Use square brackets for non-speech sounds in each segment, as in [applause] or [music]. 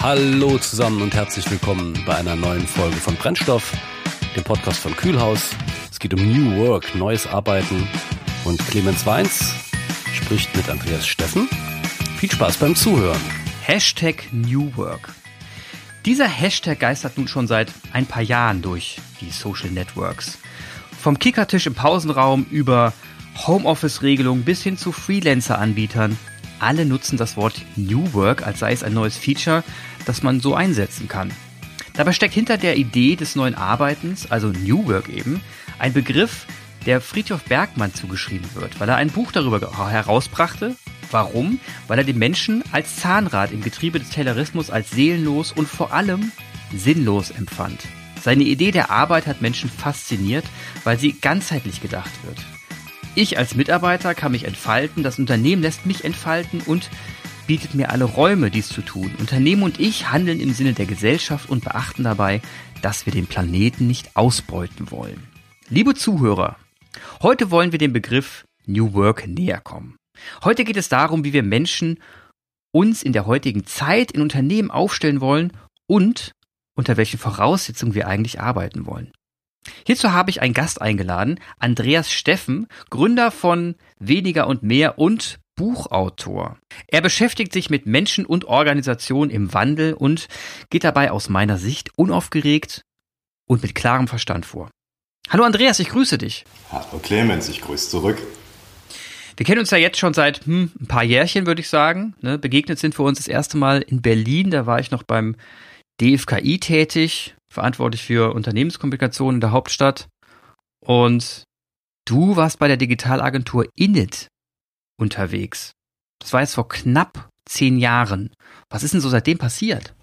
Hallo zusammen und herzlich willkommen bei einer neuen Folge von Brennstoff, dem Podcast von Kühlhaus. Es geht um New Work, neues Arbeiten und Clemens Weins spricht mit Andreas Steffen. Viel Spaß beim Zuhören. Hashtag New Work. Dieser Hashtag geistert nun schon seit ein paar Jahren durch die Social Networks. Vom Kickertisch im Pausenraum über Homeoffice-Regelungen bis hin zu Freelancer-Anbietern. Alle nutzen das Wort New Work, als sei es ein neues Feature, das man so einsetzen kann. Dabei steckt hinter der Idee des neuen Arbeitens, also New Work eben, ein Begriff, der Friedhof Bergmann zugeschrieben wird, weil er ein Buch darüber herausbrachte. Warum? Weil er den Menschen als Zahnrad im Getriebe des Taylorismus als seelenlos und vor allem sinnlos empfand. Seine Idee der Arbeit hat Menschen fasziniert, weil sie ganzheitlich gedacht wird. Ich als Mitarbeiter kann mich entfalten, das Unternehmen lässt mich entfalten und bietet mir alle Räume, dies zu tun. Unternehmen und ich handeln im Sinne der Gesellschaft und beachten dabei, dass wir den Planeten nicht ausbeuten wollen. Liebe Zuhörer, heute wollen wir dem Begriff New Work näher kommen. Heute geht es darum, wie wir Menschen uns in der heutigen Zeit in Unternehmen aufstellen wollen und unter welchen Voraussetzungen wir eigentlich arbeiten wollen. Hierzu habe ich einen Gast eingeladen, Andreas Steffen, Gründer von Weniger und Mehr und Buchautor. Er beschäftigt sich mit Menschen und Organisationen im Wandel und geht dabei aus meiner Sicht unaufgeregt und mit klarem Verstand vor. Hallo Andreas, ich grüße dich. Hallo Clemens, ich grüße zurück. Wir kennen uns ja jetzt schon seit hm, ein paar Jährchen, würde ich sagen. Ne? Begegnet sind wir uns das erste Mal in Berlin. Da war ich noch beim DFKI tätig, verantwortlich für Unternehmenskommunikation in der Hauptstadt. Und du warst bei der Digitalagentur Init unterwegs. Das war jetzt vor knapp zehn Jahren. Was ist denn so seitdem passiert?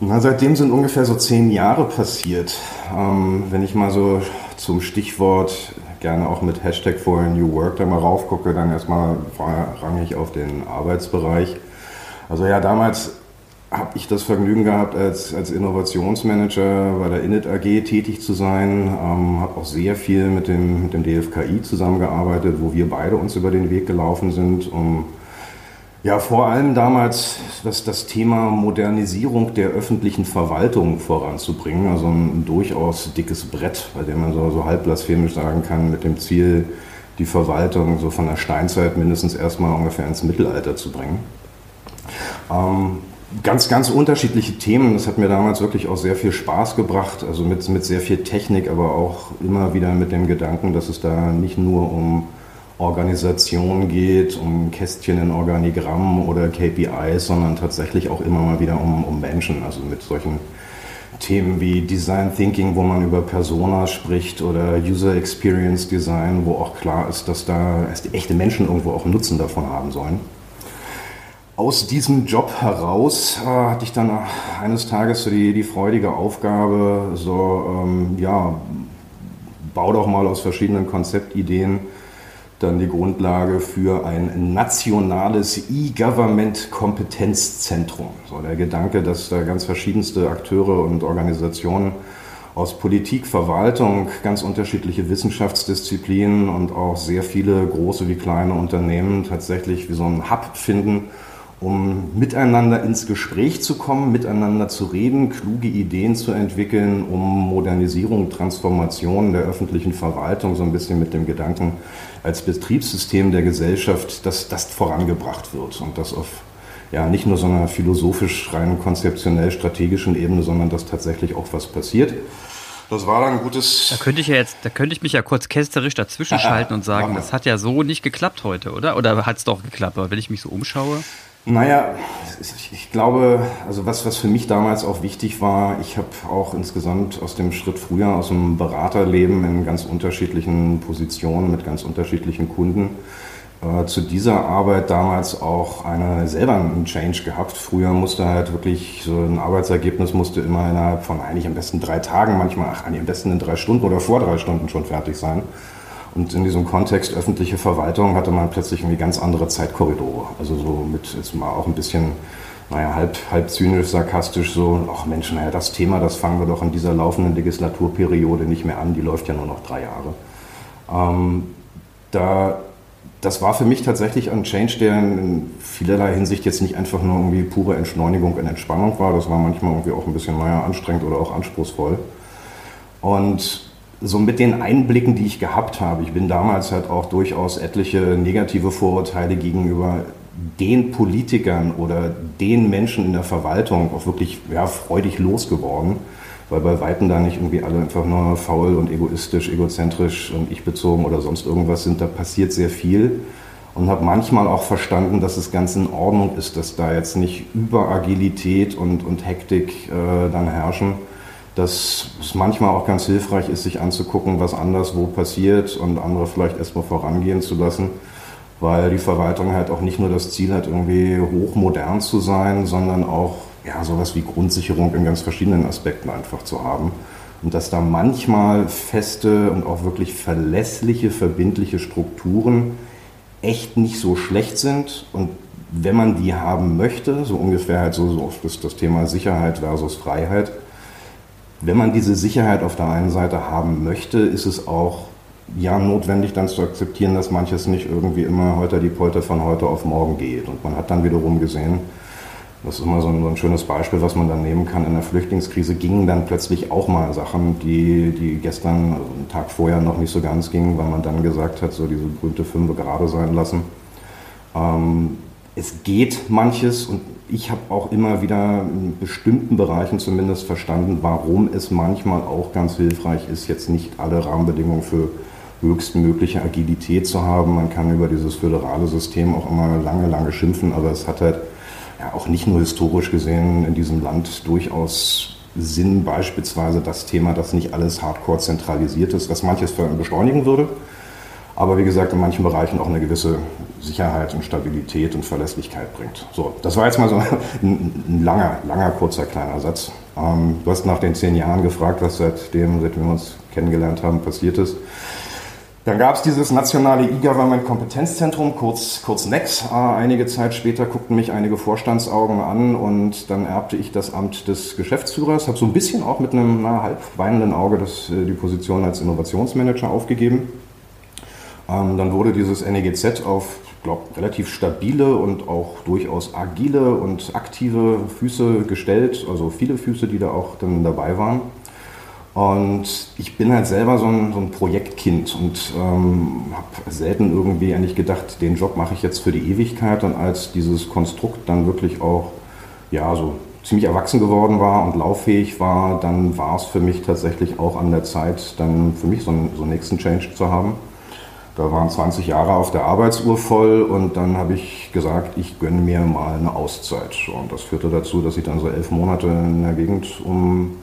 Na, seitdem sind ungefähr so zehn Jahre passiert. Ähm, wenn ich mal so zum Stichwort gerne auch mit Hashtag for New Work da mal raufgucke, dann erstmal rangig auf den Arbeitsbereich. Also ja, damals habe ich das Vergnügen gehabt, als, als Innovationsmanager bei der Init AG tätig zu sein. Ähm, habe auch sehr viel mit dem, mit dem DFKI zusammengearbeitet, wo wir beide uns über den Weg gelaufen sind, um ja, vor allem damals das, das Thema Modernisierung der öffentlichen Verwaltung voranzubringen. Also ein, durchaus dickes Brett, bei dem man so, so halb blasphemisch sagen kann, mit dem Ziel, die Verwaltung so von der Steinzeit mindestens erstmal ungefähr ins Mittelalter zu bringen. Ähm, ganz, ganz unterschiedliche Themen. Das hat mir damals wirklich auch sehr viel Spaß gebracht, also mit, mit sehr viel Technik, aber auch immer wieder mit dem Gedanken, dass es da nicht nur um Organisation geht, um Kästchen in Organigrammen oder KPIs, sondern tatsächlich auch immer mal wieder um, um Menschen, also mit solchen Themen wie Design Thinking, wo man über Persona spricht oder User Experience Design, wo auch klar ist, dass da echte Menschen irgendwo auch Nutzen davon haben sollen aus diesem Job heraus äh, hatte ich dann eines Tages so die, die freudige Aufgabe, so, ähm, ja, bau doch mal aus verschiedenen Konzeptideen dann die Grundlage für ein nationales E-Government-Kompetenzzentrum. So der Gedanke, dass da ganz verschiedenste Akteure und Organisationen aus Politik, Verwaltung, ganz unterschiedliche Wissenschaftsdisziplinen und auch sehr viele große wie kleine Unternehmen tatsächlich wie so einen Hub finden, um miteinander ins Gespräch zu kommen, miteinander zu reden, kluge Ideen zu entwickeln, um Modernisierung, Transformation der öffentlichen Verwaltung so ein bisschen mit dem Gedanken als Betriebssystem der Gesellschaft, dass das vorangebracht wird und das auf ja, nicht nur so einer philosophisch rein konzeptionell strategischen Ebene, sondern dass tatsächlich auch was passiert. Das war dann ein gutes. Da könnte ich ja jetzt, da könnte ich mich ja kurz kästerisch dazwischen schalten und sagen, das hat ja so nicht geklappt heute, oder? Oder hat es doch geklappt? Aber wenn ich mich so umschaue. Naja, ich glaube, also was, was für mich damals auch wichtig war, ich habe auch insgesamt aus dem Schritt früher, aus dem Beraterleben in ganz unterschiedlichen Positionen mit ganz unterschiedlichen Kunden, äh, zu dieser Arbeit damals auch eine, selber einen Change gehabt. Früher musste halt wirklich so ein Arbeitsergebnis musste immer innerhalb von eigentlich am besten drei Tagen, manchmal ach, am besten in drei Stunden oder vor drei Stunden schon fertig sein. Und in diesem Kontext öffentliche Verwaltung hatte man plötzlich irgendwie ganz andere Zeitkorridore. Also so mit jetzt mal auch ein bisschen, naja, halb, halb zynisch, sarkastisch so, ach Mensch, naja, das Thema, das fangen wir doch in dieser laufenden Legislaturperiode nicht mehr an, die läuft ja nur noch drei Jahre. Ähm, da das war für mich tatsächlich ein Change, der in vielerlei Hinsicht jetzt nicht einfach nur irgendwie pure Entschleunigung und Entspannung war. Das war manchmal irgendwie auch ein bisschen naja, anstrengend oder auch anspruchsvoll. Und so mit den Einblicken, die ich gehabt habe, ich bin damals halt auch durchaus etliche negative Vorurteile gegenüber den Politikern oder den Menschen in der Verwaltung auch wirklich ja, freudig losgeworden, weil bei Weitem da nicht irgendwie alle einfach nur faul und egoistisch, egozentrisch und ich bezogen oder sonst irgendwas sind. Da passiert sehr viel und habe manchmal auch verstanden, dass es ganz in Ordnung ist, dass da jetzt nicht Überagilität und, und Hektik äh, dann herrschen dass es manchmal auch ganz hilfreich ist, sich anzugucken, was anderswo passiert und andere vielleicht erstmal vorangehen zu lassen, weil die Verwaltung halt auch nicht nur das Ziel hat, irgendwie hochmodern zu sein, sondern auch ja, sowas wie Grundsicherung in ganz verschiedenen Aspekten einfach zu haben. Und dass da manchmal feste und auch wirklich verlässliche, verbindliche Strukturen echt nicht so schlecht sind und wenn man die haben möchte, so ungefähr halt so, so das, das Thema Sicherheit versus Freiheit, wenn man diese Sicherheit auf der einen Seite haben möchte, ist es auch ja notwendig dann zu akzeptieren, dass manches nicht irgendwie immer heute die Polter von heute auf morgen geht. Und man hat dann wiederum gesehen, das ist immer so ein, so ein, schönes Beispiel, was man dann nehmen kann. In der Flüchtlingskrise gingen dann plötzlich auch mal Sachen, die, die gestern, also einen Tag vorher noch nicht so ganz gingen, weil man dann gesagt hat, so diese berühmte Fünfe gerade sein lassen. Ähm, es geht manches und ich habe auch immer wieder in bestimmten Bereichen zumindest verstanden, warum es manchmal auch ganz hilfreich ist, jetzt nicht alle Rahmenbedingungen für höchstmögliche Agilität zu haben. Man kann über dieses föderale System auch immer lange, lange schimpfen, aber es hat halt ja auch nicht nur historisch gesehen in diesem Land durchaus Sinn, beispielsweise das Thema, dass nicht alles hardcore zentralisiert ist, was manches beschleunigen würde aber wie gesagt in manchen Bereichen auch eine gewisse Sicherheit und Stabilität und Verlässlichkeit bringt. So, das war jetzt mal so [laughs] ein, ein langer, langer, kurzer, kleiner Satz. Ähm, du hast nach den zehn Jahren gefragt, was seitdem, seitdem wir uns kennengelernt haben, passiert ist. Dann gab es dieses nationale E-Government Kompetenzzentrum, kurz, kurz NEX. Äh, einige Zeit später guckten mich einige Vorstandsaugen an und dann erbte ich das Amt des Geschäftsführers, habe so ein bisschen auch mit einem na, halb weinenden Auge das, äh, die Position als Innovationsmanager aufgegeben dann wurde dieses NEGZ auf, glaube relativ stabile und auch durchaus agile und aktive Füße gestellt, also viele Füße, die da auch dann dabei waren. Und ich bin halt selber so ein, so ein Projektkind und ähm, habe selten irgendwie eigentlich gedacht, den Job mache ich jetzt für die Ewigkeit. Und als dieses Konstrukt dann wirklich auch ja, so ziemlich erwachsen geworden war und lauffähig war, dann war es für mich tatsächlich auch an der Zeit, dann für mich so einen, so einen nächsten Change zu haben. Da waren 20 Jahre auf der Arbeitsuhr voll und dann habe ich gesagt, ich gönne mir mal eine Auszeit. Und das führte dazu, dass ich dann so elf Monate in der Gegend um,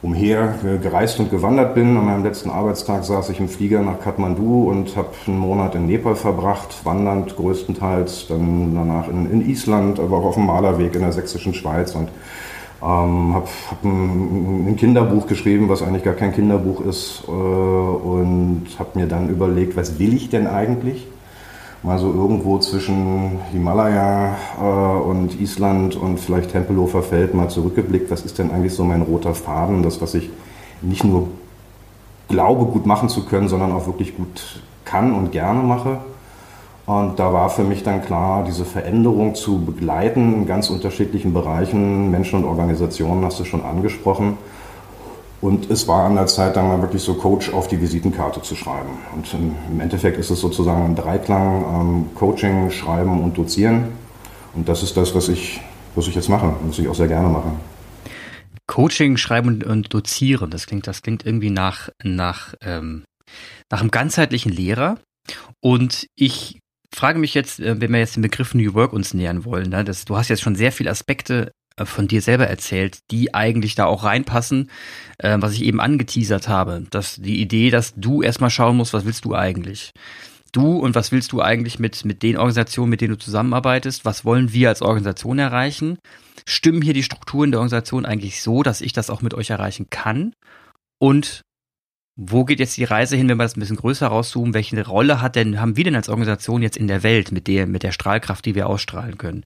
umher gereist und gewandert bin. An meinem letzten Arbeitstag saß ich im Flieger nach Kathmandu und habe einen Monat in Nepal verbracht, wandernd größtenteils, dann danach in, in Island, aber auch auf dem Malerweg in der sächsischen Schweiz und ähm, habe hab ein, ein, Kinderbuch geschrieben, was eigentlich gar kein Kinderbuch ist äh, und habe mir dann überlegt, was will ich denn eigentlich? Mal so irgendwo zwischen Himalaya äh, und Island und vielleicht Tempelhofer Feld mal zurückgeblickt, was ist denn eigentlich so mein roter Faden, das, was ich nicht nur glaube gut machen zu können, sondern auch wirklich gut kann und gerne mache. Und da war für mich dann klar, diese Veränderung zu begleiten in ganz unterschiedlichen Bereichen, Menschen und Organisationen hast du schon angesprochen. Und es war an der Zeit dann mal wirklich so Coach auf die Visitenkarte zu schreiben. Und im Endeffekt ist es sozusagen ein Dreiklang, ähm, Coaching, Schreiben und Dozieren. Und das ist das, was ich, was ich jetzt mache, was ich auch sehr gerne mache. Coaching, Schreiben und, und Dozieren, das klingt, das klingt irgendwie nach, nach, ähm, nach einem ganzheitlichen Lehrer. Und ich frage mich jetzt, äh, wenn wir jetzt den Begriff New Work uns nähern wollen, ne, das, du hast jetzt schon sehr viele Aspekte äh, von dir selber erzählt, die eigentlich da auch reinpassen, äh, was ich eben angeteasert habe. Dass die Idee, dass du erstmal schauen musst, was willst du eigentlich? Du und was willst du eigentlich mit, mit den Organisationen, mit denen du zusammenarbeitest? Was wollen wir als Organisation erreichen? Stimmen hier die Strukturen der Organisation eigentlich so, dass ich das auch mit euch erreichen kann? Und wo geht jetzt die Reise hin, wenn wir das ein bisschen größer rauszoomen? Welche Rolle hat denn, haben wir denn als Organisation jetzt in der Welt mit der, mit der Strahlkraft, die wir ausstrahlen können?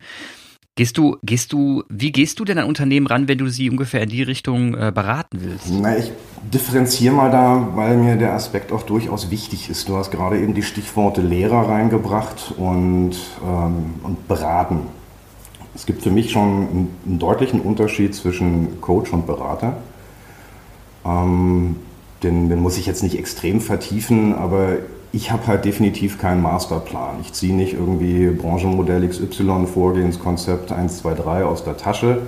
Gehst du, gehst du, wie gehst du denn an Unternehmen ran, wenn du sie ungefähr in die Richtung äh, beraten willst? Na, ich differenziere mal da, weil mir der Aspekt auch durchaus wichtig ist. Du hast gerade eben die Stichworte Lehrer reingebracht und, ähm, und beraten. Es gibt für mich schon einen, einen deutlichen Unterschied zwischen Coach und Berater. Ähm, den, den muss ich jetzt nicht extrem vertiefen, aber ich habe halt definitiv keinen Masterplan. Ich ziehe nicht irgendwie Branchenmodell XY, Vorgehenskonzept 1, 2, 3 aus der Tasche.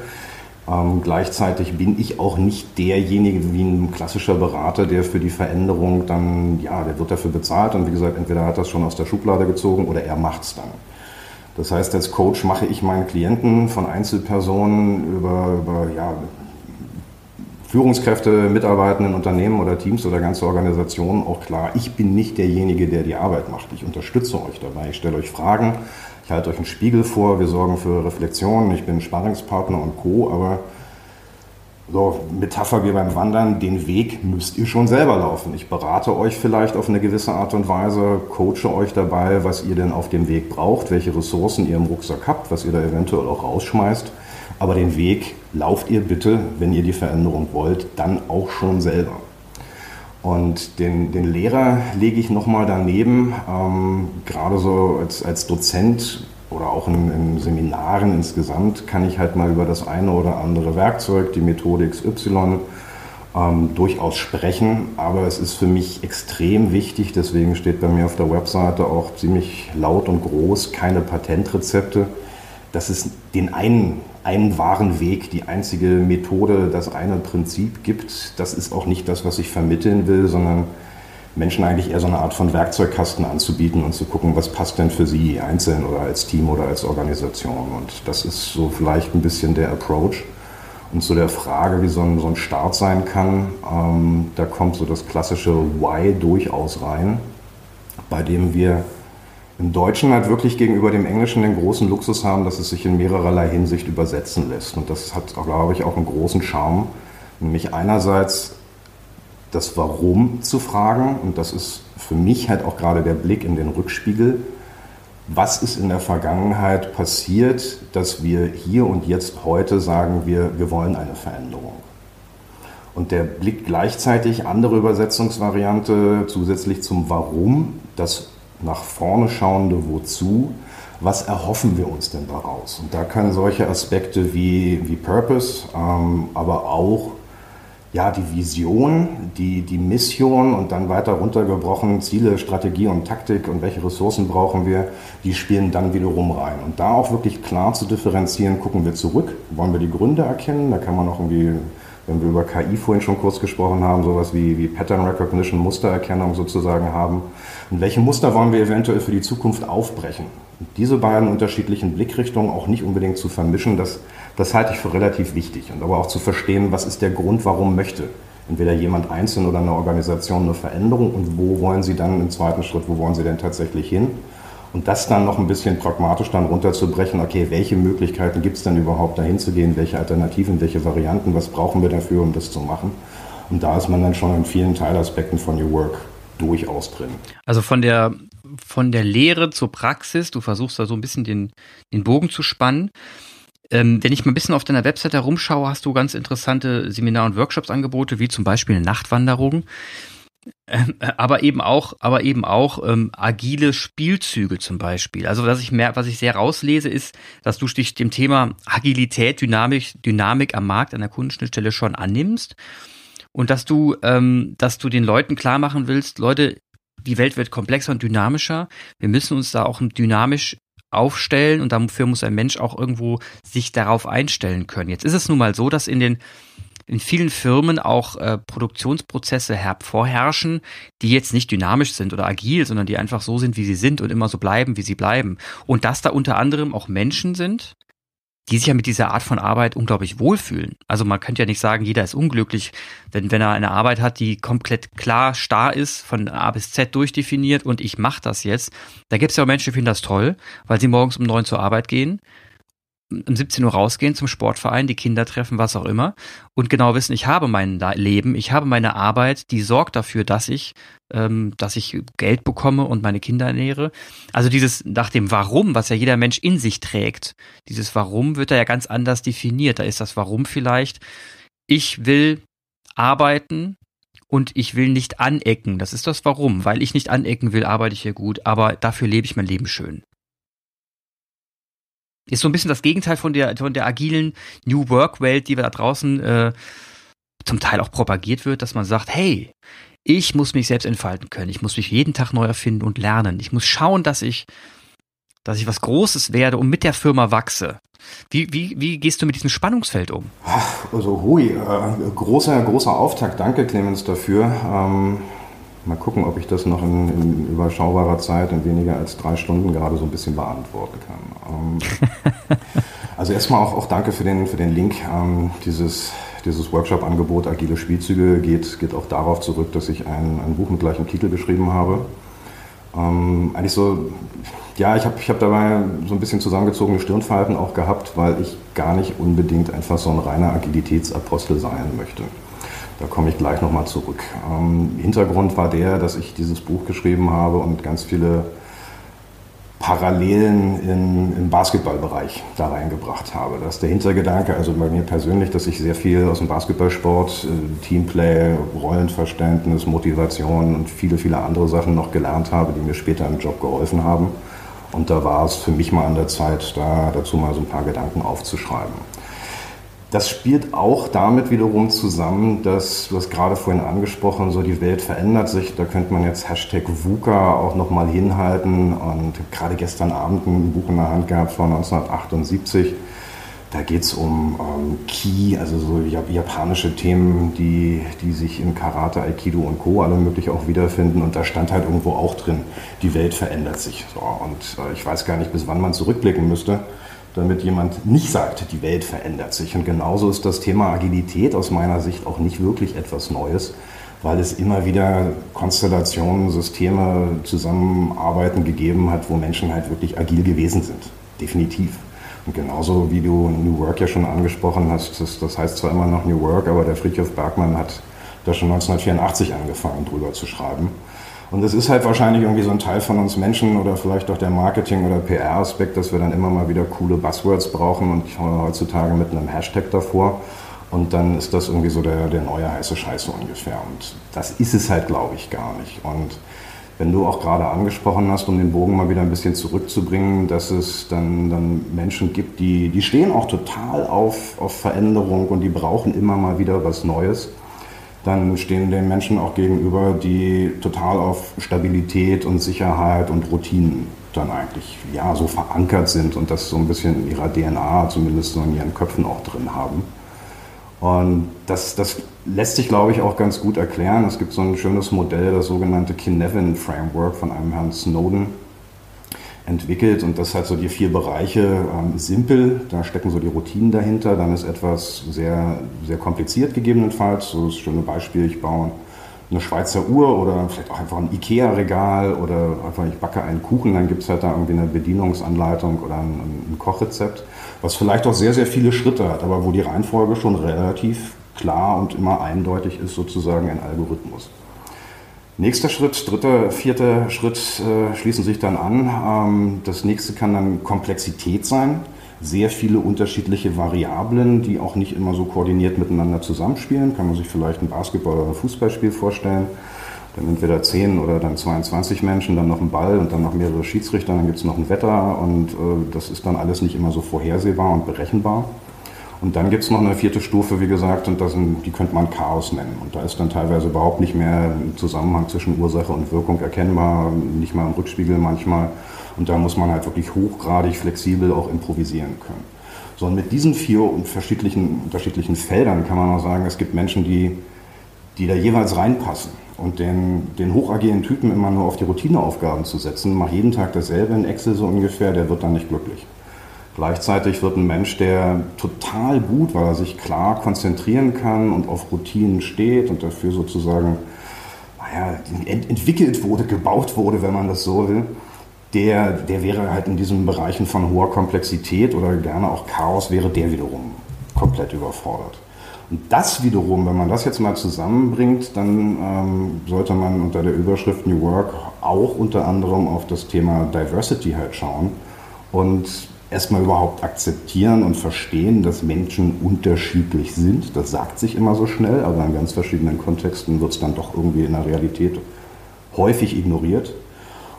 Ähm, gleichzeitig bin ich auch nicht derjenige wie ein klassischer Berater, der für die Veränderung dann, ja, der wird dafür bezahlt und wie gesagt, entweder hat das schon aus der Schublade gezogen oder er macht es dann. Das heißt, als Coach mache ich meinen Klienten von Einzelpersonen über, über ja, Führungskräfte, Mitarbeitenden, Unternehmen oder Teams oder ganze Organisationen auch klar, ich bin nicht derjenige, der die Arbeit macht. Ich unterstütze euch dabei. Ich stelle euch Fragen, ich halte euch einen Spiegel vor, wir sorgen für Reflexion, ich bin Sparringspartner und Co. Aber so Metapher wie beim Wandern, den Weg müsst ihr schon selber laufen. Ich berate euch vielleicht auf eine gewisse Art und Weise, coache euch dabei, was ihr denn auf dem Weg braucht, welche Ressourcen ihr im Rucksack habt, was ihr da eventuell auch rausschmeißt. Aber den Weg lauft ihr bitte, wenn ihr die Veränderung wollt, dann auch schon selber. Und den, den Lehrer lege ich nochmal daneben, ähm, gerade so als, als Dozent oder auch in, in, Seminaren insgesamt kann ich halt mal über das eine oder andere Werkzeug, die Methode XY, ähm, durchaus sprechen. Aber es ist für mich extrem wichtig, deswegen steht bei mir auf der Webseite auch ziemlich laut und groß, keine Patentrezepte. dass es den einen einen wahren Weg, die einzige Methode, das eine Prinzip gibt. Das ist auch nicht das, was ich vermitteln will, sondern Menschen eigentlich eher so eine Art von Werkzeugkasten anzubieten und zu gucken, was passt denn für sie einzeln oder als Team oder als Organisation. Und das ist so vielleicht ein bisschen der Approach. Und zu der Frage, wie so ein, so ein Start sein kann, ähm, da kommt so das klassische Why durchaus rein, bei dem wir im Deutschen halt wirklich gegenüber dem Englischen den großen Luxus haben, dass es sich in mehrererlei Hinsicht übersetzen lässt. Und das hat, glaube ich, auch einen großen Charme. Nämlich einerseits das Warum zu fragen. Und das ist für mich halt auch gerade der Blick in den Rückspiegel. Was ist in der Vergangenheit passiert, dass wir hier und jetzt heute sagen, wir, wir wollen eine Veränderung? Und der Blick gleichzeitig, andere Übersetzungsvariante zusätzlich zum Warum, das nach vorne schauende Wozu, was erhoffen wir uns denn daraus? Und da können solche Aspekte wie, wie Purpose, ähm, aber auch ja, die Vision, die, die Mission und dann weiter runtergebrochen Ziele, Strategie und Taktik und welche Ressourcen brauchen wir, die spielen dann wiederum rein. Und da auch wirklich klar zu differenzieren, gucken wir zurück, wollen wir die Gründe erkennen, da kann man auch irgendwie wenn wir über KI vorhin schon kurz gesprochen haben, sowas wie, wie Pattern Recognition, Mustererkennung sozusagen haben. Und welche Muster wollen wir eventuell für die Zukunft aufbrechen? Und diese beiden unterschiedlichen Blickrichtungen auch nicht unbedingt zu vermischen, das, das halte ich für relativ wichtig. Und aber auch zu verstehen, was ist der Grund, warum möchte entweder jemand einzeln oder eine Organisation eine Veränderung und wo wollen sie dann im zweiten Schritt, wo wollen sie denn tatsächlich hin? Und das dann noch ein bisschen pragmatisch dann runterzubrechen, okay, welche Möglichkeiten gibt es denn überhaupt dahin zu gehen, welche Alternativen, welche Varianten, was brauchen wir dafür, um das zu machen? Und da ist man dann schon in vielen Teilaspekten von New Work durchaus drin. Also von der, von der Lehre zur Praxis, du versuchst da so ein bisschen den, den Bogen zu spannen. Ähm, wenn ich mal ein bisschen auf deiner Website herumschaue, hast du ganz interessante Seminar- und Workshops-Angebote, wie zum Beispiel eine Nachtwanderung. [laughs] Aber eben auch, aber eben auch ähm, agile Spielzüge zum Beispiel. Also was ich mehr, was ich sehr rauslese, ist, dass du dich dem Thema Agilität, Dynamik, Dynamik am Markt an der Kundenschnittstelle schon annimmst und dass du, ähm, dass du den Leuten klar machen willst, Leute, die Welt wird komplexer und dynamischer. Wir müssen uns da auch dynamisch aufstellen und dafür muss ein Mensch auch irgendwo sich darauf einstellen können. Jetzt ist es nun mal so, dass in den in vielen Firmen auch äh, Produktionsprozesse vorherrschen, die jetzt nicht dynamisch sind oder agil, sondern die einfach so sind, wie sie sind und immer so bleiben, wie sie bleiben. Und dass da unter anderem auch Menschen sind, die sich ja mit dieser Art von Arbeit unglaublich wohlfühlen. Also man könnte ja nicht sagen, jeder ist unglücklich, denn wenn er eine Arbeit hat, die komplett klar, starr ist, von A bis Z durchdefiniert und ich mache das jetzt, da gibt es ja auch Menschen, die finden das toll, weil sie morgens um neun zur Arbeit gehen um 17 Uhr rausgehen zum Sportverein, die Kinder treffen, was auch immer und genau wissen, ich habe mein Leben, ich habe meine Arbeit, die sorgt dafür, dass ich, ähm, dass ich Geld bekomme und meine Kinder ernähre. Also dieses nach dem Warum, was ja jeder Mensch in sich trägt, dieses Warum wird da ja ganz anders definiert. Da ist das Warum vielleicht, ich will arbeiten, und ich will nicht anecken. Das ist das Warum. Weil ich nicht anecken will, arbeite ich hier gut, aber dafür lebe ich mein Leben schön. Ist so ein bisschen das Gegenteil von der, von der agilen New Work Welt, die wir da draußen äh, zum Teil auch propagiert wird, dass man sagt, hey, ich muss mich selbst entfalten können. Ich muss mich jeden Tag neu erfinden und lernen. Ich muss schauen, dass ich, dass ich was Großes werde und mit der Firma wachse. Wie, wie, wie gehst du mit diesem Spannungsfeld um? Also hui, äh, großer, großer Auftakt. Danke, Clemens, dafür. Ähm, mal gucken, ob ich das noch in, in, überschaubarer Zeit, in weniger als drei Stunden gerade so ein bisschen beantworten kann. [laughs] Also erstmal auch, auch danke für den, für den Link. Ähm, dieses dieses Workshop-Angebot Agile Spielzüge geht, geht auch darauf zurück, dass ich ein, ein Buch mit gleichem Titel geschrieben habe. Ähm, eigentlich so ja, ich habe ich hab dabei so ein bisschen zusammengezogene Stirnfalten auch gehabt, weil ich gar nicht unbedingt einfach so ein reiner Agilitätsapostel sein möchte. Da komme ich gleich nochmal zurück. Ähm, Hintergrund war der, dass ich dieses Buch geschrieben habe und ganz viele Parallelen in, im Basketballbereich da reingebracht habe. Das ist der Hintergedanke, also bei mir persönlich, dass ich sehr viel aus dem Basketballsport, äh, Teamplay, Rollenverständnis, Motivation und viele, viele andere Sachen noch gelernt habe, die mir später im Job geholfen haben. Und da war es für mich mal an der Zeit, da dazu mal so ein paar Gedanken aufzuschreiben. Das spielt auch damit wiederum zusammen, dass, du hast gerade vorhin angesprochen, so die Welt verändert sich. Da könnte man jetzt Hashtag VUCA auch nochmal hinhalten. Und gerade gestern Abend ein Buch in der Hand gehabt von 1978 da geht es um ähm, Ki, also so japanische Themen, die, die sich in Karate, Aikido und Co. alle möglich auch wiederfinden. Und da stand halt irgendwo auch drin, die Welt verändert sich. So, und äh, ich weiß gar nicht, bis wann man zurückblicken müsste, damit jemand nicht sagt, die Welt verändert sich. Und genauso ist das Thema Agilität aus meiner Sicht auch nicht wirklich etwas Neues, weil es immer wieder Konstellationen, Systeme, Zusammenarbeiten gegeben hat, wo Menschen halt wirklich agil gewesen sind. Definitiv. Und genauso wie du New Work ja schon angesprochen hast, das, das heißt zwar immer noch New Work, aber der Friedhof Bergmann hat da schon 1984 angefangen, drüber zu schreiben. Und es ist halt wahrscheinlich irgendwie so ein Teil von uns Menschen oder vielleicht auch der Marketing- oder PR-Aspekt, dass wir dann immer mal wieder coole Buzzwords brauchen und heutzutage mit einem Hashtag davor. Und dann ist das irgendwie so der, der neue heiße Scheiß so ungefähr. Und das ist es halt, glaube ich, gar nicht. Und wenn du auch gerade angesprochen hast, um den Bogen mal wieder ein bisschen zurückzubringen, dass es dann, dann Menschen gibt, die, die stehen auch total auf, auf Veränderung und die brauchen immer mal wieder was Neues, dann stehen den Menschen auch gegenüber, die total auf Stabilität und Sicherheit und Routinen dann eigentlich ja so verankert sind und das so ein bisschen in ihrer DNA, zumindest so in ihren Köpfen auch drin haben. Und das, das lässt sich, glaube ich, auch ganz gut erklären. Es gibt so ein schönes Modell, das sogenannte Kinevin Framework von einem Herrn Snowden entwickelt. Und das hat so die vier Bereiche ähm, simpel, da stecken so die Routinen dahinter. Dann ist etwas sehr, sehr kompliziert gegebenenfalls. So das schöne Beispiel, ich baue eine Schweizer Uhr oder vielleicht auch einfach ein Ikea-Regal oder einfach ich backe einen Kuchen, dann gibt es halt da irgendwie eine Bedienungsanleitung oder ein, ein Kochrezept was vielleicht auch sehr, sehr viele Schritte hat, aber wo die Reihenfolge schon relativ klar und immer eindeutig ist, sozusagen ein Algorithmus. Nächster Schritt, dritter, vierter Schritt äh, schließen sich dann an. Ähm, das nächste kann dann Komplexität sein. Sehr viele unterschiedliche Variablen, die auch nicht immer so koordiniert miteinander zusammenspielen. Kann man sich vielleicht ein Basketball- oder ein Fußballspiel vorstellen dann entweder 10 oder dann 22 Menschen, dann noch ein Ball und dann noch mehrere Schiedsrichter, dann gibt es noch ein Wetter und äh, das ist dann alles nicht immer so vorhersehbar und berechenbar. Und dann gibt es noch eine vierte Stufe, wie gesagt, und das die könnte man Chaos nennen. Und da ist dann teilweise überhaupt nicht mehr ein Zusammenhang zwischen Ursache und Wirkung erkennbar, nicht mal im Rückspiegel manchmal. Und da muss man halt wirklich hochgradig flexibel auch improvisieren können. So, und mit diesen vier unterschiedlichen, unterschiedlichen Feldern kann man auch sagen, es gibt Menschen, die, die da jeweils reinpassen. Und den, den hochagilen Typen immer nur auf die Routineaufgaben zu setzen, mach jeden Tag dasselbe in Excel so ungefähr, der wird dann nicht glücklich. Gleichzeitig wird ein Mensch, der total gut, weil er sich klar konzentrieren kann und auf Routinen steht und dafür sozusagen naja, ent entwickelt wurde, gebaut wurde, wenn man das so will, der, der wäre halt in diesen Bereichen von hoher Komplexität oder gerne auch Chaos, wäre der wiederum komplett überfordert. Und das wiederum, wenn man das jetzt mal zusammenbringt, dann ähm, sollte man unter der Überschrift New Work auch unter anderem auf das Thema Diversity halt schauen und erstmal überhaupt akzeptieren und verstehen, dass Menschen unterschiedlich sind. Das sagt sich immer so schnell, aber in ganz verschiedenen Kontexten wird es dann doch irgendwie in der Realität häufig ignoriert.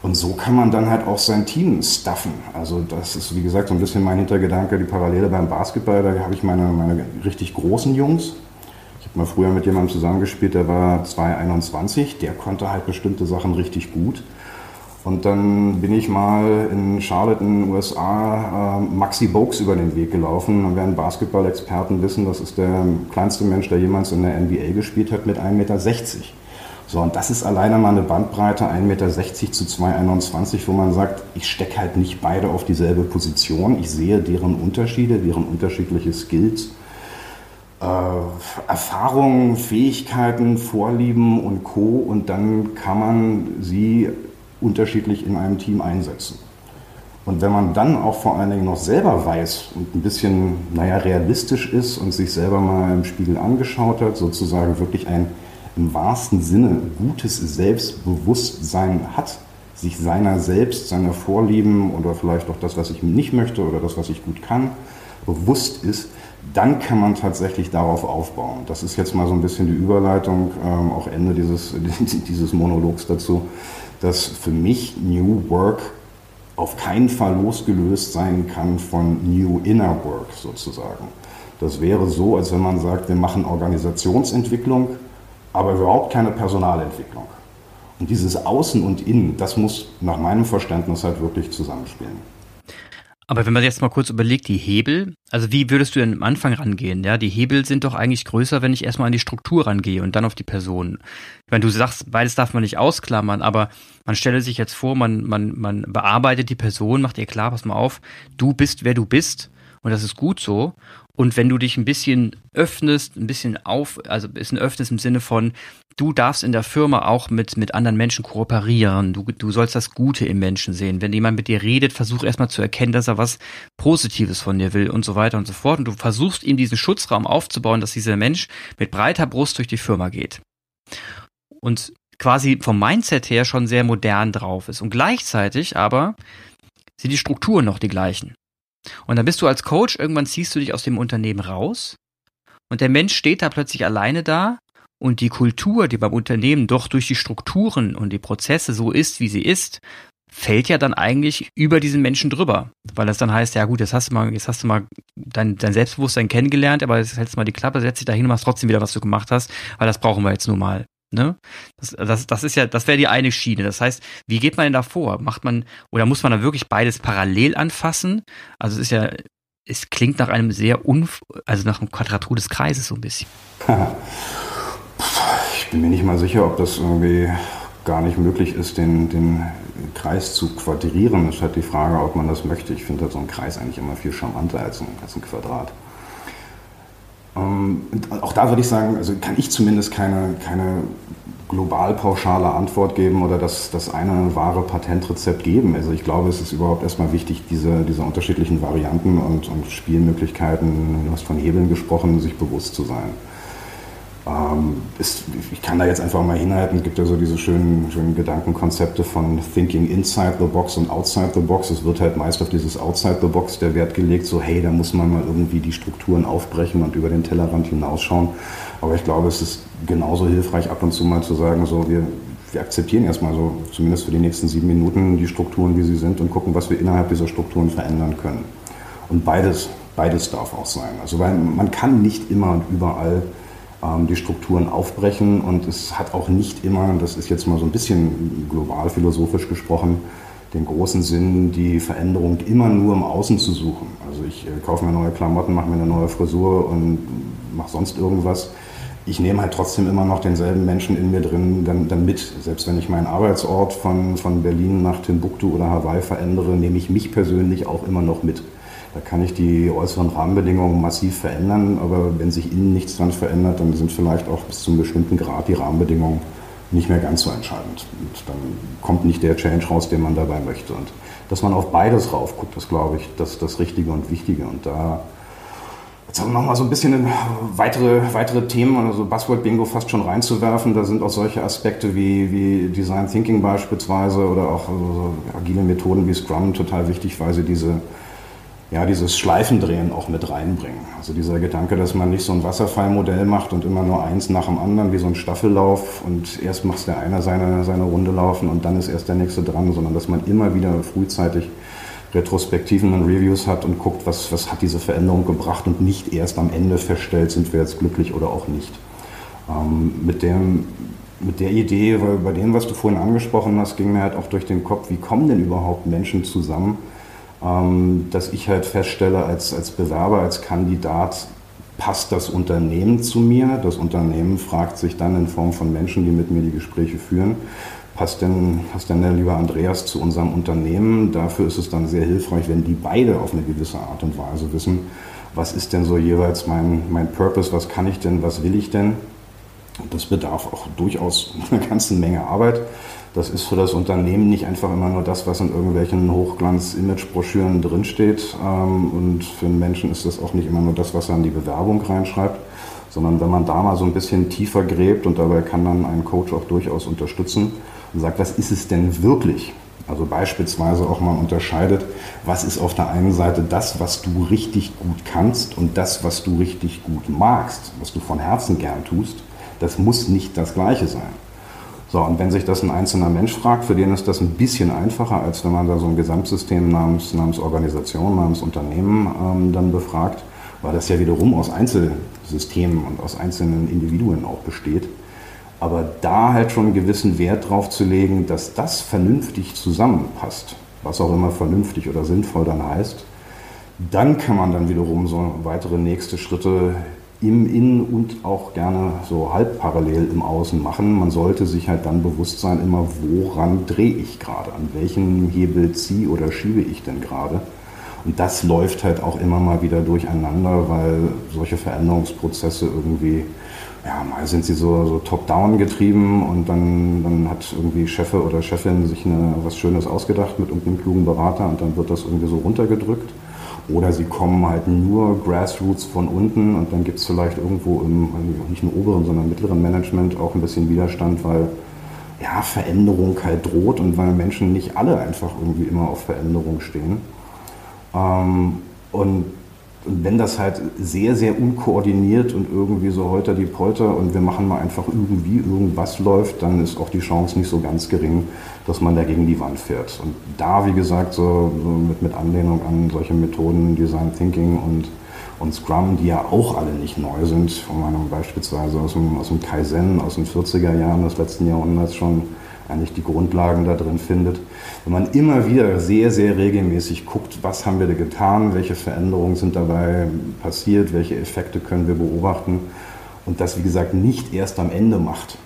Und so kann man dann halt auch sein Team staffen. Also das ist, wie gesagt, so ein bisschen mein Hintergedanke, die Parallele beim Basketball. Da habe ich meine, meine richtig großen Jungs. Ich habe mal früher mit jemandem zusammengespielt, der war 221. Der konnte halt bestimmte Sachen richtig gut. Und dann bin ich mal in Charlotte in den USA äh, Maxi Bogues über den Weg gelaufen. Und werden Basketball-Experten wissen, das ist der kleinste Mensch, der jemals in der NBA gespielt hat, mit 1,60 Meter. So, und das ist alleine mal eine Bandbreite 1,60 Meter zu 2,21, wo man sagt, ich stecke halt nicht beide auf dieselbe Position. Ich sehe deren Unterschiede, deren unterschiedliche Skills, äh, Erfahrungen, Fähigkeiten, Vorlieben und Co. Und dann kann man sie unterschiedlich in einem Team einsetzen. Und wenn man dann auch vor allen Dingen noch selber weiß und ein bisschen, naja, realistisch ist und sich selber mal im Spiegel angeschaut hat, sozusagen wirklich ein im wahrsten Sinne gutes Selbstbewusstsein hat, sich seiner selbst, seiner Vorlieben oder vielleicht auch das, was ich nicht möchte oder das, was ich gut kann, bewusst ist, dann kann man tatsächlich darauf aufbauen. Das ist jetzt mal so ein bisschen die Überleitung, ähm, auch Ende dieses, [laughs] dieses Monologs dazu, dass für mich New Work auf keinen Fall losgelöst sein kann von New Inner Work sozusagen. Das wäre so, als wenn man sagt, wir machen Organisationsentwicklung, aber überhaupt keine Personalentwicklung. Und dieses Außen und Innen, das muss nach meinem Verständnis halt wirklich zusammenspielen. Aber wenn man jetzt mal kurz überlegt, die Hebel, also wie würdest du denn am Anfang rangehen? Ja, die Hebel sind doch eigentlich größer, wenn ich erstmal an die Struktur rangehe und dann auf die Person. Meine, du sagst, beides darf man nicht ausklammern, aber man stelle sich jetzt vor, man, man, man bearbeitet die Person, macht ihr klar, pass mal auf, du bist, wer du bist und das ist gut so. Und wenn du dich ein bisschen öffnest, ein bisschen auf, also ein bisschen öffnest im Sinne von, du darfst in der Firma auch mit, mit anderen Menschen kooperieren. Du, du sollst das Gute im Menschen sehen. Wenn jemand mit dir redet, versuch erstmal zu erkennen, dass er was Positives von dir will und so weiter und so fort. Und du versuchst ihm diesen Schutzraum aufzubauen, dass dieser Mensch mit breiter Brust durch die Firma geht. Und quasi vom Mindset her schon sehr modern drauf ist. Und gleichzeitig aber sind die Strukturen noch die gleichen. Und dann bist du als Coach, irgendwann ziehst du dich aus dem Unternehmen raus und der Mensch steht da plötzlich alleine da und die Kultur, die beim Unternehmen doch durch die Strukturen und die Prozesse so ist, wie sie ist, fällt ja dann eigentlich über diesen Menschen drüber. Weil das dann heißt, ja gut, jetzt hast du mal, jetzt hast du mal dein, dein Selbstbewusstsein kennengelernt, aber jetzt hältst du mal die Klappe, setz dich dahin und machst trotzdem wieder, was du gemacht hast, weil das brauchen wir jetzt nun mal. Ne? Das, das, das ist ja, das wäre die eine Schiene. Das heißt, wie geht man denn da vor? Macht man, oder muss man da wirklich beides parallel anfassen? Also es ist ja, es klingt nach einem sehr un, also nach einem Quadratur des Kreises so ein bisschen. Ich bin mir nicht mal sicher, ob das irgendwie gar nicht möglich ist, den, den Kreis zu quadrieren. Es ist halt die Frage, ob man das möchte. Ich finde halt so ein Kreis eigentlich immer viel charmanter als ein, als ein Quadrat. Ähm, auch da würde ich sagen, also kann ich zumindest keine, keine global pauschale Antwort geben oder das, das eine wahre Patentrezept geben. Also ich glaube, es ist überhaupt erstmal wichtig, diese, diese unterschiedlichen Varianten und, und Spielmöglichkeiten, du hast von Hebeln gesprochen, sich bewusst zu sein. Ähm, ist, ich kann da jetzt einfach mal hinhalten, es gibt ja so diese schönen, schönen Gedankenkonzepte von Thinking inside the box und outside the box. Es wird halt meist auf dieses outside the box der Wert gelegt, so hey, da muss man mal irgendwie die Strukturen aufbrechen und über den Tellerrand hinausschauen. Aber ich glaube, es ist genauso hilfreich, ab und zu mal zu sagen, so wir, wir akzeptieren erstmal so, zumindest für die nächsten sieben Minuten, die Strukturen, wie sie sind und gucken, was wir innerhalb dieser Strukturen verändern können. Und beides, beides darf auch sein. Also weil man kann nicht immer und überall die Strukturen aufbrechen und es hat auch nicht immer, das ist jetzt mal so ein bisschen global philosophisch gesprochen, den großen Sinn, die Veränderung immer nur im Außen zu suchen. Also ich äh, kaufe mir neue Klamotten, mache mir eine neue Frisur und mache sonst irgendwas. Ich nehme halt trotzdem immer noch denselben Menschen in mir drin dann, dann mit. Selbst wenn ich meinen Arbeitsort von, von Berlin nach Timbuktu oder Hawaii verändere, nehme ich mich persönlich auch immer noch mit. Da kann ich die äußeren Rahmenbedingungen massiv verändern, aber wenn sich innen nichts dran verändert, dann sind vielleicht auch bis zu einem bestimmten Grad die Rahmenbedingungen nicht mehr ganz so entscheidend. Und dann kommt nicht der Change raus, den man dabei möchte. Und dass man auf beides raufguckt, ist, glaube ich, das, das Richtige und Wichtige. Und da Jetzt haben wir noch mal so ein bisschen weitere, weitere Themen, also Buzzword-Bingo fast schon reinzuwerfen. Da sind auch solche Aspekte wie, wie Design Thinking beispielsweise oder auch also agile Methoden wie Scrum total wichtig, weil sie diese, ja, dieses Schleifendrehen auch mit reinbringen. Also dieser Gedanke, dass man nicht so ein Wasserfallmodell macht und immer nur eins nach dem anderen, wie so ein Staffellauf und erst macht der eine seine, seine Runde laufen und dann ist erst der nächste dran, sondern dass man immer wieder frühzeitig Retrospektiven und Reviews hat und guckt, was, was hat diese Veränderung gebracht und nicht erst am Ende feststellt, sind wir jetzt glücklich oder auch nicht. Ähm, mit, dem, mit der Idee, weil bei dem, was du vorhin angesprochen hast, ging mir halt auch durch den Kopf, wie kommen denn überhaupt Menschen zusammen, dass ich halt feststelle als, als Bewerber, als Kandidat, passt das Unternehmen zu mir? Das Unternehmen fragt sich dann in Form von Menschen, die mit mir die Gespräche führen, passt denn, passt denn der lieber Andreas zu unserem Unternehmen? Dafür ist es dann sehr hilfreich, wenn die beide auf eine gewisse Art und Weise wissen, was ist denn so jeweils mein, mein Purpose, was kann ich denn, was will ich denn? Das bedarf auch durchaus [laughs] einer ganzen Menge Arbeit. Das ist für das Unternehmen nicht einfach immer nur das, was in irgendwelchen Hochglanz-Image-Broschüren drinsteht. Ähm, und für einen Menschen ist das auch nicht immer nur das, was er in die Bewerbung reinschreibt sondern wenn man da mal so ein bisschen tiefer gräbt und dabei kann dann ein Coach auch durchaus unterstützen, und sagt, was ist es denn wirklich? Also beispielsweise auch mal unterscheidet, was ist auf der einen Seite das, was du richtig gut kannst und das, was du richtig gut magst, was du von Herzen gern tust, das muss nicht das gleiche sein. So, und wenn sich das ein einzelner Mensch fragt, für den ist das ein bisschen einfacher, als wenn man da so ein Gesamtsystem namens, namens Organisation, namens Unternehmen ähm, dann befragt, weil das ja wiederum aus Einzelsystemen und aus einzelnen Individuen auch besteht. Aber da halt schon einen gewissen Wert drauf zu legen, dass das vernünftig zusammenpasst, was auch immer vernünftig oder sinnvoll dann heißt, dann kann man dann wiederum so weitere nächste Schritte im Innen und auch gerne so halb parallel im Außen machen. Man sollte sich halt dann bewusst sein, immer woran drehe ich gerade, an welchen Hebel ziehe oder schiebe ich denn gerade. Und das läuft halt auch immer mal wieder durcheinander, weil solche Veränderungsprozesse irgendwie ja, mal sind sie so, so top-down getrieben und dann, dann hat irgendwie Chef oder Chefin sich eine, was Schönes ausgedacht mit irgendeinem klugen Berater und dann wird das irgendwie so runtergedrückt. Oder sie kommen halt nur Grassroots von unten und dann gibt es vielleicht irgendwo im, nicht nur oberen, sondern mittleren Management auch ein bisschen Widerstand, weil ja, Veränderung halt droht und weil Menschen nicht alle einfach irgendwie immer auf Veränderung stehen. Ähm, und und wenn das halt sehr, sehr unkoordiniert und irgendwie so heute die Polter und wir machen mal einfach irgendwie irgendwas läuft, dann ist auch die Chance nicht so ganz gering, dass man da gegen die Wand fährt. Und da, wie gesagt, so, mit, mit Anlehnung an solche Methoden, Design Thinking und, und Scrum, die ja auch alle nicht neu sind, von meinem beispielsweise aus dem, aus dem Kaizen aus den 40er Jahren des letzten Jahrhunderts schon eigentlich die Grundlagen da drin findet. Wenn man immer wieder sehr, sehr regelmäßig guckt, was haben wir da getan, welche Veränderungen sind dabei passiert, welche Effekte können wir beobachten und das, wie gesagt, nicht erst am Ende macht,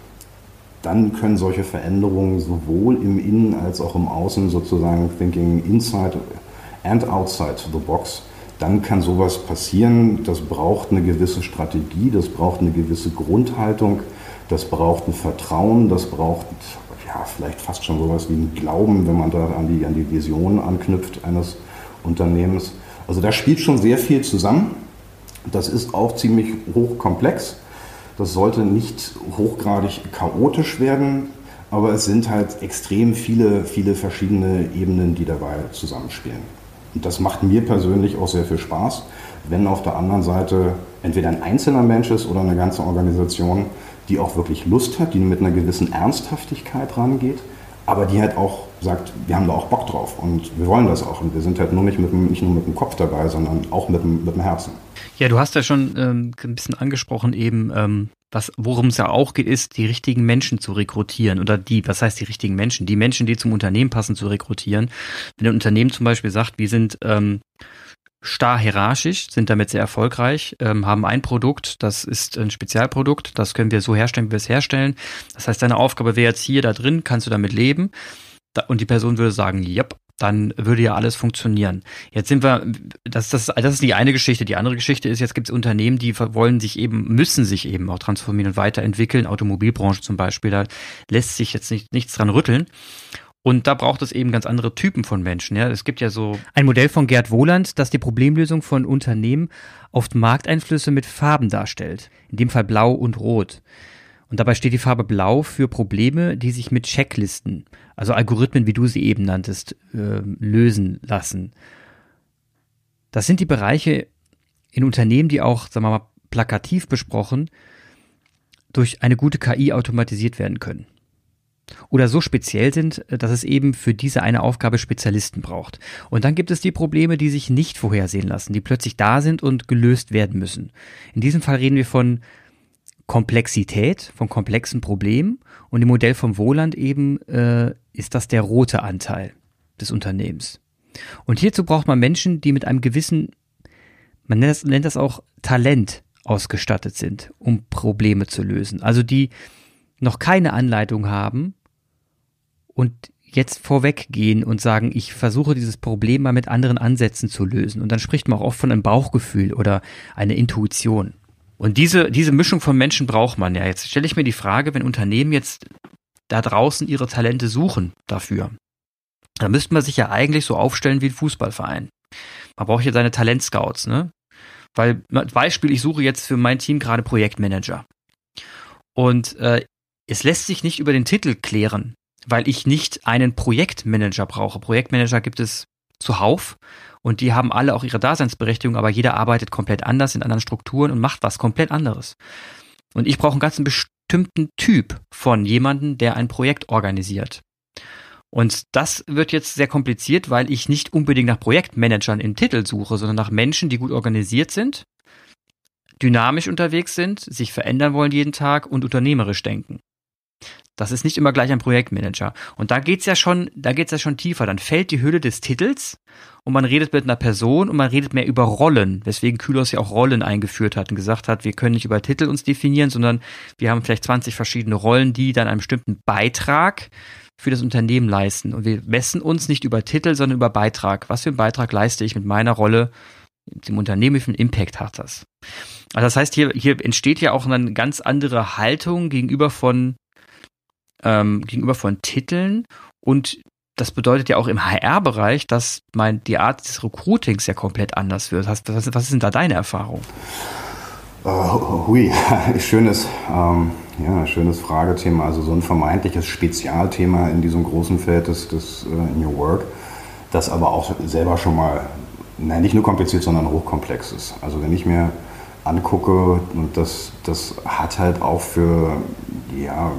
dann können solche Veränderungen sowohl im Innen als auch im Außen sozusagen Thinking Inside and Outside the Box dann kann sowas passieren. Das braucht eine gewisse Strategie, das braucht eine gewisse Grundhaltung, das braucht ein Vertrauen, das braucht ja, vielleicht fast schon sowas wie ein Glauben, wenn man da an die, an die Vision anknüpft eines Unternehmens. Also da spielt schon sehr viel zusammen. Das ist auch ziemlich hochkomplex. Das sollte nicht hochgradig chaotisch werden, aber es sind halt extrem viele, viele verschiedene Ebenen, die dabei zusammenspielen. Und das macht mir persönlich auch sehr viel Spaß, wenn auf der anderen Seite entweder ein einzelner Mensch ist oder eine ganze Organisation, die auch wirklich Lust hat, die mit einer gewissen Ernsthaftigkeit rangeht, aber die halt auch sagt, wir haben da auch Bock drauf und wir wollen das auch und wir sind halt nur nicht, mit nicht nur mit dem Kopf dabei, sondern auch mit dem, mit dem Herzen. Ja, du hast ja schon ähm, ein bisschen angesprochen eben, ähm, was, worum es ja auch geht, ist, die richtigen Menschen zu rekrutieren oder die, was heißt die richtigen Menschen? Die Menschen, die zum Unternehmen passen, zu rekrutieren. Wenn ein Unternehmen zum Beispiel sagt, wir sind ähm, starr hierarchisch, sind damit sehr erfolgreich, ähm, haben ein Produkt, das ist ein Spezialprodukt, das können wir so herstellen, wie wir es herstellen. Das heißt, deine Aufgabe wäre jetzt hier da drin, kannst du damit leben. und die Person würde sagen, yep, dann würde ja alles funktionieren. Jetzt sind wir, das, das, das ist die eine Geschichte. Die andere Geschichte ist, jetzt gibt es Unternehmen, die wollen sich eben, müssen sich eben auch transformieren und weiterentwickeln. Automobilbranche zum Beispiel, da lässt sich jetzt nicht, nichts dran rütteln. Und da braucht es eben ganz andere Typen von Menschen. Ja, es gibt ja so ein Modell von Gerd Wohland, das die Problemlösung von Unternehmen oft Markteinflüsse mit Farben darstellt. In dem Fall Blau und Rot. Und dabei steht die Farbe Blau für Probleme, die sich mit Checklisten, also Algorithmen, wie du sie eben nanntest, äh, lösen lassen. Das sind die Bereiche in Unternehmen, die auch, sagen wir mal, plakativ besprochen, durch eine gute KI automatisiert werden können. Oder so speziell sind, dass es eben für diese eine Aufgabe Spezialisten braucht. Und dann gibt es die Probleme, die sich nicht vorhersehen lassen, die plötzlich da sind und gelöst werden müssen. In diesem Fall reden wir von Komplexität, von komplexen Problemen. Und im Modell vom Wohland eben äh, ist das der rote Anteil des Unternehmens. Und hierzu braucht man Menschen, die mit einem gewissen, man nennt das, nennt das auch Talent ausgestattet sind, um Probleme zu lösen. Also die noch keine Anleitung haben und jetzt vorweggehen und sagen, ich versuche dieses Problem mal mit anderen Ansätzen zu lösen. Und dann spricht man auch oft von einem Bauchgefühl oder einer Intuition. Und diese, diese Mischung von Menschen braucht man ja. Jetzt stelle ich mir die Frage, wenn Unternehmen jetzt da draußen ihre Talente suchen dafür, dann müsste man sich ja eigentlich so aufstellen wie ein Fußballverein. Man braucht ja seine Talentscouts, ne? Weil, Beispiel, ich suche jetzt für mein Team gerade Projektmanager. Und äh, es lässt sich nicht über den Titel klären, weil ich nicht einen Projektmanager brauche. Projektmanager gibt es zuhauf und die haben alle auch ihre Daseinsberechtigung, aber jeder arbeitet komplett anders in anderen Strukturen und macht was komplett anderes. Und ich brauche einen ganz bestimmten Typ von jemanden, der ein Projekt organisiert. Und das wird jetzt sehr kompliziert, weil ich nicht unbedingt nach Projektmanagern im Titel suche, sondern nach Menschen, die gut organisiert sind, dynamisch unterwegs sind, sich verändern wollen jeden Tag und unternehmerisch denken. Das ist nicht immer gleich ein Projektmanager. Und da geht's ja schon, da geht's ja schon tiefer. Dann fällt die Hülle des Titels und man redet mit einer Person und man redet mehr über Rollen, weswegen Kylos ja auch Rollen eingeführt hat und gesagt hat, wir können nicht über Titel uns definieren, sondern wir haben vielleicht 20 verschiedene Rollen, die dann einen bestimmten Beitrag für das Unternehmen leisten. Und wir messen uns nicht über Titel, sondern über Beitrag. Was für einen Beitrag leiste ich mit meiner Rolle dem Unternehmen, wie viel Impact hat das? Also das heißt, hier, hier entsteht ja auch eine ganz andere Haltung gegenüber von ähm, gegenüber von Titeln und das bedeutet ja auch im HR-Bereich, dass mein, die Art des Recruitings ja komplett anders wird. Was, was, was sind da deine Erfahrungen? Uh, hui, [laughs] schönes, ähm, ja, schönes Fragethema. Also so ein vermeintliches Spezialthema in diesem großen Feld des, des uh, New Work, das aber auch selber schon mal, nein, nicht nur kompliziert, sondern hochkomplex ist. Also wenn ich mir angucke, und das, das hat halt auch für, ja,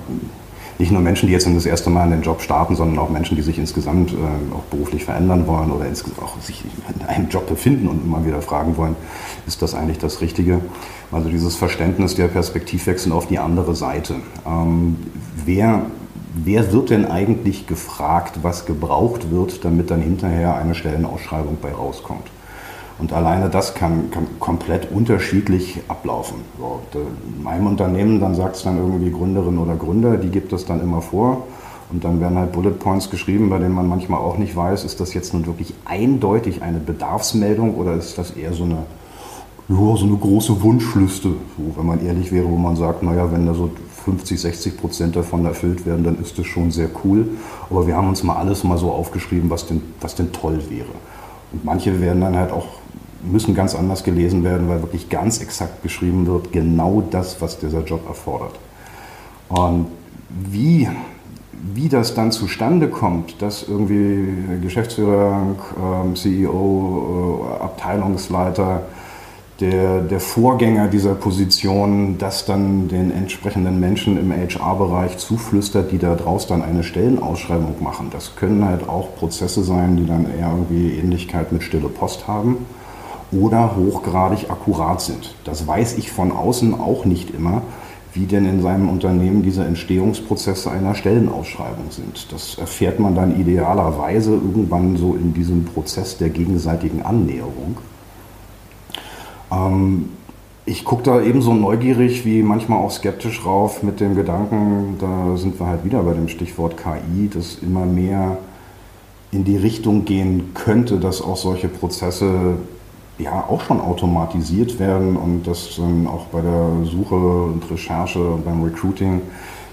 nicht nur Menschen, die jetzt das erste Mal in den Job starten, sondern auch Menschen, die sich insgesamt äh, auch beruflich verändern wollen oder auch sich in einem Job befinden und immer wieder fragen wollen, ist das eigentlich das Richtige? Also dieses Verständnis der Perspektivwechsel auf die andere Seite. Ähm, wer, wer wird denn eigentlich gefragt, was gebraucht wird, damit dann hinterher eine Stellenausschreibung bei rauskommt? Und alleine das kann, kann komplett unterschiedlich ablaufen. So, in meinem Unternehmen, dann sagt es dann irgendwie Gründerin oder Gründer, die gibt es dann immer vor. Und dann werden halt Bullet Points geschrieben, bei denen man manchmal auch nicht weiß, ist das jetzt nun wirklich eindeutig eine Bedarfsmeldung oder ist das eher so eine, ja, so eine große Wunschliste, so, wenn man ehrlich wäre, wo man sagt, naja, wenn da so 50, 60 Prozent davon erfüllt werden, dann ist das schon sehr cool. Aber wir haben uns mal alles mal so aufgeschrieben, was denn, was denn toll wäre. Und manche werden dann halt auch müssen ganz anders gelesen werden, weil wirklich ganz exakt beschrieben wird, genau das, was dieser Job erfordert. Und wie, wie das dann zustande kommt, dass irgendwie Geschäftsführer, ähm, CEO, äh, Abteilungsleiter, der, der Vorgänger dieser Position das dann den entsprechenden Menschen im HR-Bereich zuflüstert, die da draus dann eine Stellenausschreibung machen. Das können halt auch Prozesse sein, die dann eher irgendwie Ähnlichkeit mit Stille Post haben oder hochgradig akkurat sind. Das weiß ich von außen auch nicht immer, wie denn in seinem Unternehmen diese Entstehungsprozesse einer Stellenausschreibung sind. Das erfährt man dann idealerweise irgendwann so in diesem Prozess der gegenseitigen Annäherung. Ähm, ich gucke da ebenso neugierig wie manchmal auch skeptisch rauf mit dem Gedanken, da sind wir halt wieder bei dem Stichwort KI, dass immer mehr in die Richtung gehen könnte, dass auch solche Prozesse ja auch schon automatisiert werden und dass dann auch bei der Suche und Recherche und beim Recruiting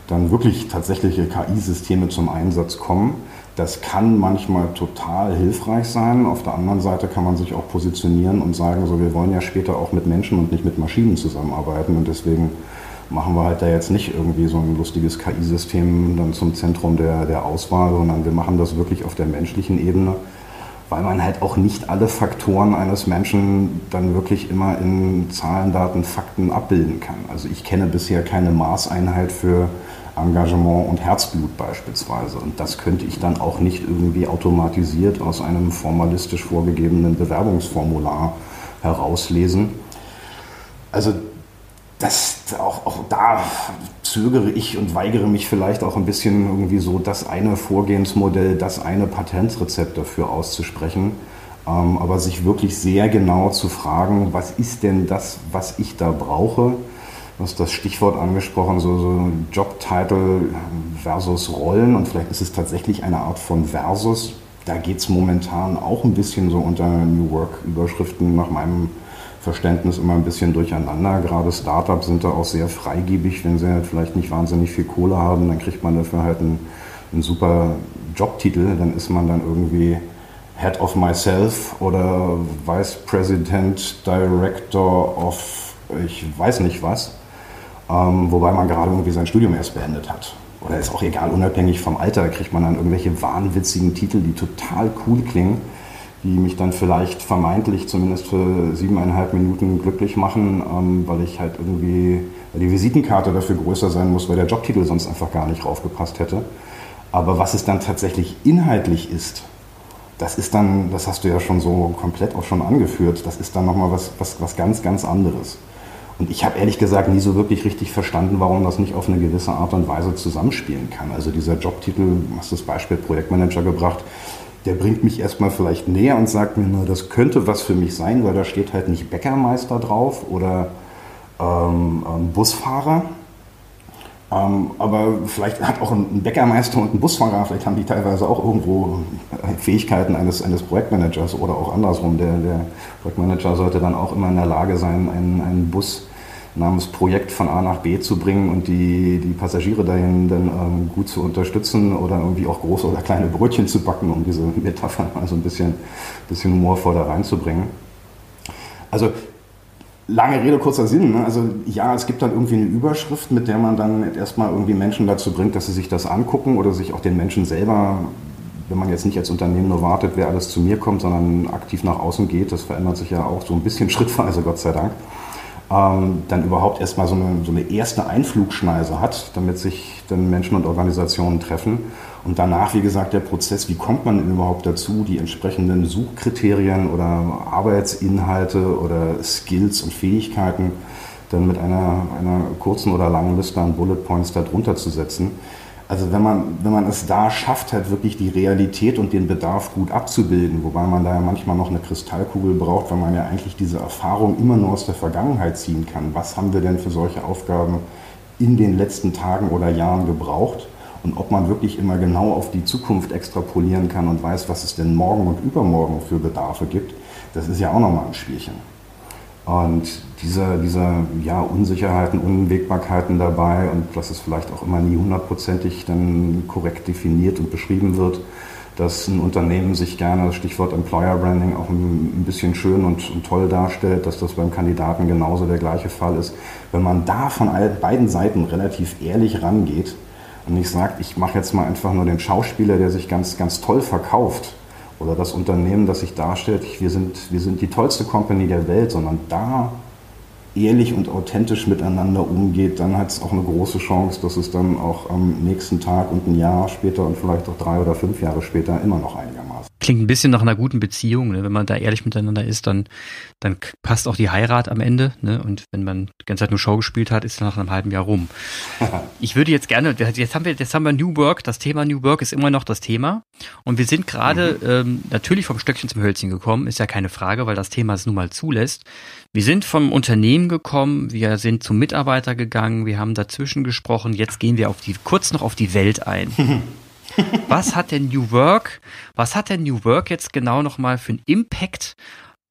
dann wirklich tatsächliche KI-Systeme zum Einsatz kommen. Das kann manchmal total hilfreich sein. Auf der anderen Seite kann man sich auch positionieren und sagen, so wir wollen ja später auch mit Menschen und nicht mit Maschinen zusammenarbeiten und deswegen machen wir halt da jetzt nicht irgendwie so ein lustiges KI-System dann zum Zentrum der, der Auswahl, sondern wir machen das wirklich auf der menschlichen Ebene weil man halt auch nicht alle Faktoren eines Menschen dann wirklich immer in Zahlen, Daten, Fakten abbilden kann. Also ich kenne bisher keine Maßeinheit für Engagement und Herzblut beispielsweise. Und das könnte ich dann auch nicht irgendwie automatisiert aus einem formalistisch vorgegebenen Bewerbungsformular herauslesen. Also das auch, auch da zögere ich und weigere mich vielleicht auch ein bisschen irgendwie so das eine Vorgehensmodell, das eine Patentrezept dafür auszusprechen. Ähm, aber sich wirklich sehr genau zu fragen, was ist denn das, was ich da brauche? Du hast das Stichwort angesprochen, so, so Jobtitle versus Rollen und vielleicht ist es tatsächlich eine Art von Versus. Da geht es momentan auch ein bisschen so unter New Work-Überschriften nach meinem Verständnis immer ein bisschen durcheinander. Gerade Startups sind da auch sehr freigebig. Wenn sie halt vielleicht nicht wahnsinnig viel Kohle haben, dann kriegt man dafür halt einen, einen super Jobtitel. Dann ist man dann irgendwie Head of Myself oder Vice President Director of ich weiß nicht was. Ähm, wobei man gerade irgendwie sein Studium erst beendet hat. Oder ist auch egal, unabhängig vom Alter kriegt man dann irgendwelche wahnwitzigen Titel, die total cool klingen die mich dann vielleicht vermeintlich zumindest für siebeneinhalb Minuten glücklich machen, ähm, weil ich halt irgendwie, weil die Visitenkarte dafür größer sein muss, weil der Jobtitel sonst einfach gar nicht raufgepasst hätte. Aber was es dann tatsächlich inhaltlich ist, das ist dann, das hast du ja schon so komplett auch schon angeführt, das ist dann nochmal was, was, was ganz, ganz anderes. Und ich habe ehrlich gesagt nie so wirklich richtig verstanden, warum das nicht auf eine gewisse Art und Weise zusammenspielen kann. Also dieser Jobtitel, du hast das Beispiel Projektmanager gebracht, der bringt mich erstmal vielleicht näher und sagt mir nur, das könnte was für mich sein, weil da steht halt nicht Bäckermeister drauf oder ähm, ähm, Busfahrer. Ähm, aber vielleicht hat auch ein Bäckermeister und ein Busfahrer, vielleicht haben die teilweise auch irgendwo Fähigkeiten eines, eines Projektmanagers oder auch andersrum. Der, der Projektmanager sollte dann auch immer in der Lage sein, einen, einen Bus namens Projekt von A nach B zu bringen und die, die Passagiere dahin dann ähm, gut zu unterstützen oder irgendwie auch große oder kleine Brötchen zu backen, um diese Metapher [laughs] mal so ein bisschen, bisschen humorvoll da reinzubringen. Also lange Rede, kurzer Sinn. Ne? Also ja, es gibt dann irgendwie eine Überschrift, mit der man dann erstmal irgendwie Menschen dazu bringt, dass sie sich das angucken oder sich auch den Menschen selber, wenn man jetzt nicht als Unternehmen nur wartet, wer alles zu mir kommt, sondern aktiv nach außen geht, das verändert sich ja auch so ein bisschen [laughs] schrittweise, Gott sei Dank ähm, dann überhaupt erstmal so eine, so eine erste Einflugschneise hat, damit sich dann Menschen und Organisationen treffen. Und danach, wie gesagt, der Prozess, wie kommt man überhaupt dazu, die entsprechenden Suchkriterien oder Arbeitsinhalte oder Skills und Fähigkeiten dann mit einer, einer kurzen oder langen Liste an Bullet Points darunter zu setzen. Also wenn man, wenn man es da schafft, halt wirklich die Realität und den Bedarf gut abzubilden, wobei man da ja manchmal noch eine Kristallkugel braucht, weil man ja eigentlich diese Erfahrung immer nur aus der Vergangenheit ziehen kann. Was haben wir denn für solche Aufgaben in den letzten Tagen oder Jahren gebraucht? Und ob man wirklich immer genau auf die Zukunft extrapolieren kann und weiß, was es denn morgen und übermorgen für Bedarfe gibt, das ist ja auch nochmal ein Spielchen. Und diese, diese ja, Unsicherheiten, Unwägbarkeiten dabei und dass es vielleicht auch immer nie hundertprozentig dann korrekt definiert und beschrieben wird, dass ein Unternehmen sich gerne, Stichwort Employer Branding, auch ein, bisschen schön und, und, toll darstellt, dass das beim Kandidaten genauso der gleiche Fall ist. Wenn man da von beiden Seiten relativ ehrlich rangeht und nicht sagt, ich mache jetzt mal einfach nur den Schauspieler, der sich ganz, ganz toll verkauft, oder das Unternehmen, das sich darstellt, wir sind, wir sind die tollste Company der Welt, sondern da ehrlich und authentisch miteinander umgeht, dann hat es auch eine große Chance, dass es dann auch am nächsten Tag und ein Jahr später und vielleicht auch drei oder fünf Jahre später immer noch einigermaßen. Klingt ein bisschen nach einer guten Beziehung. Ne? Wenn man da ehrlich miteinander ist, dann, dann passt auch die Heirat am Ende. Ne? Und wenn man die ganze Zeit nur Show gespielt hat, ist nach einem halben Jahr rum. [laughs] ich würde jetzt gerne, jetzt haben wir, jetzt haben wir New Work. Das Thema New Work ist immer noch das Thema. Und wir sind gerade mhm. ähm, natürlich vom Stöckchen zum Hölzchen gekommen, ist ja keine Frage, weil das Thema es nun mal zulässt. Wir sind vom Unternehmen gekommen, wir sind zum Mitarbeiter gegangen, wir haben dazwischen gesprochen, jetzt gehen wir auf die, kurz noch auf die Welt ein. [laughs] Was hat denn New Work, was hat denn New Work jetzt genau nochmal für einen Impact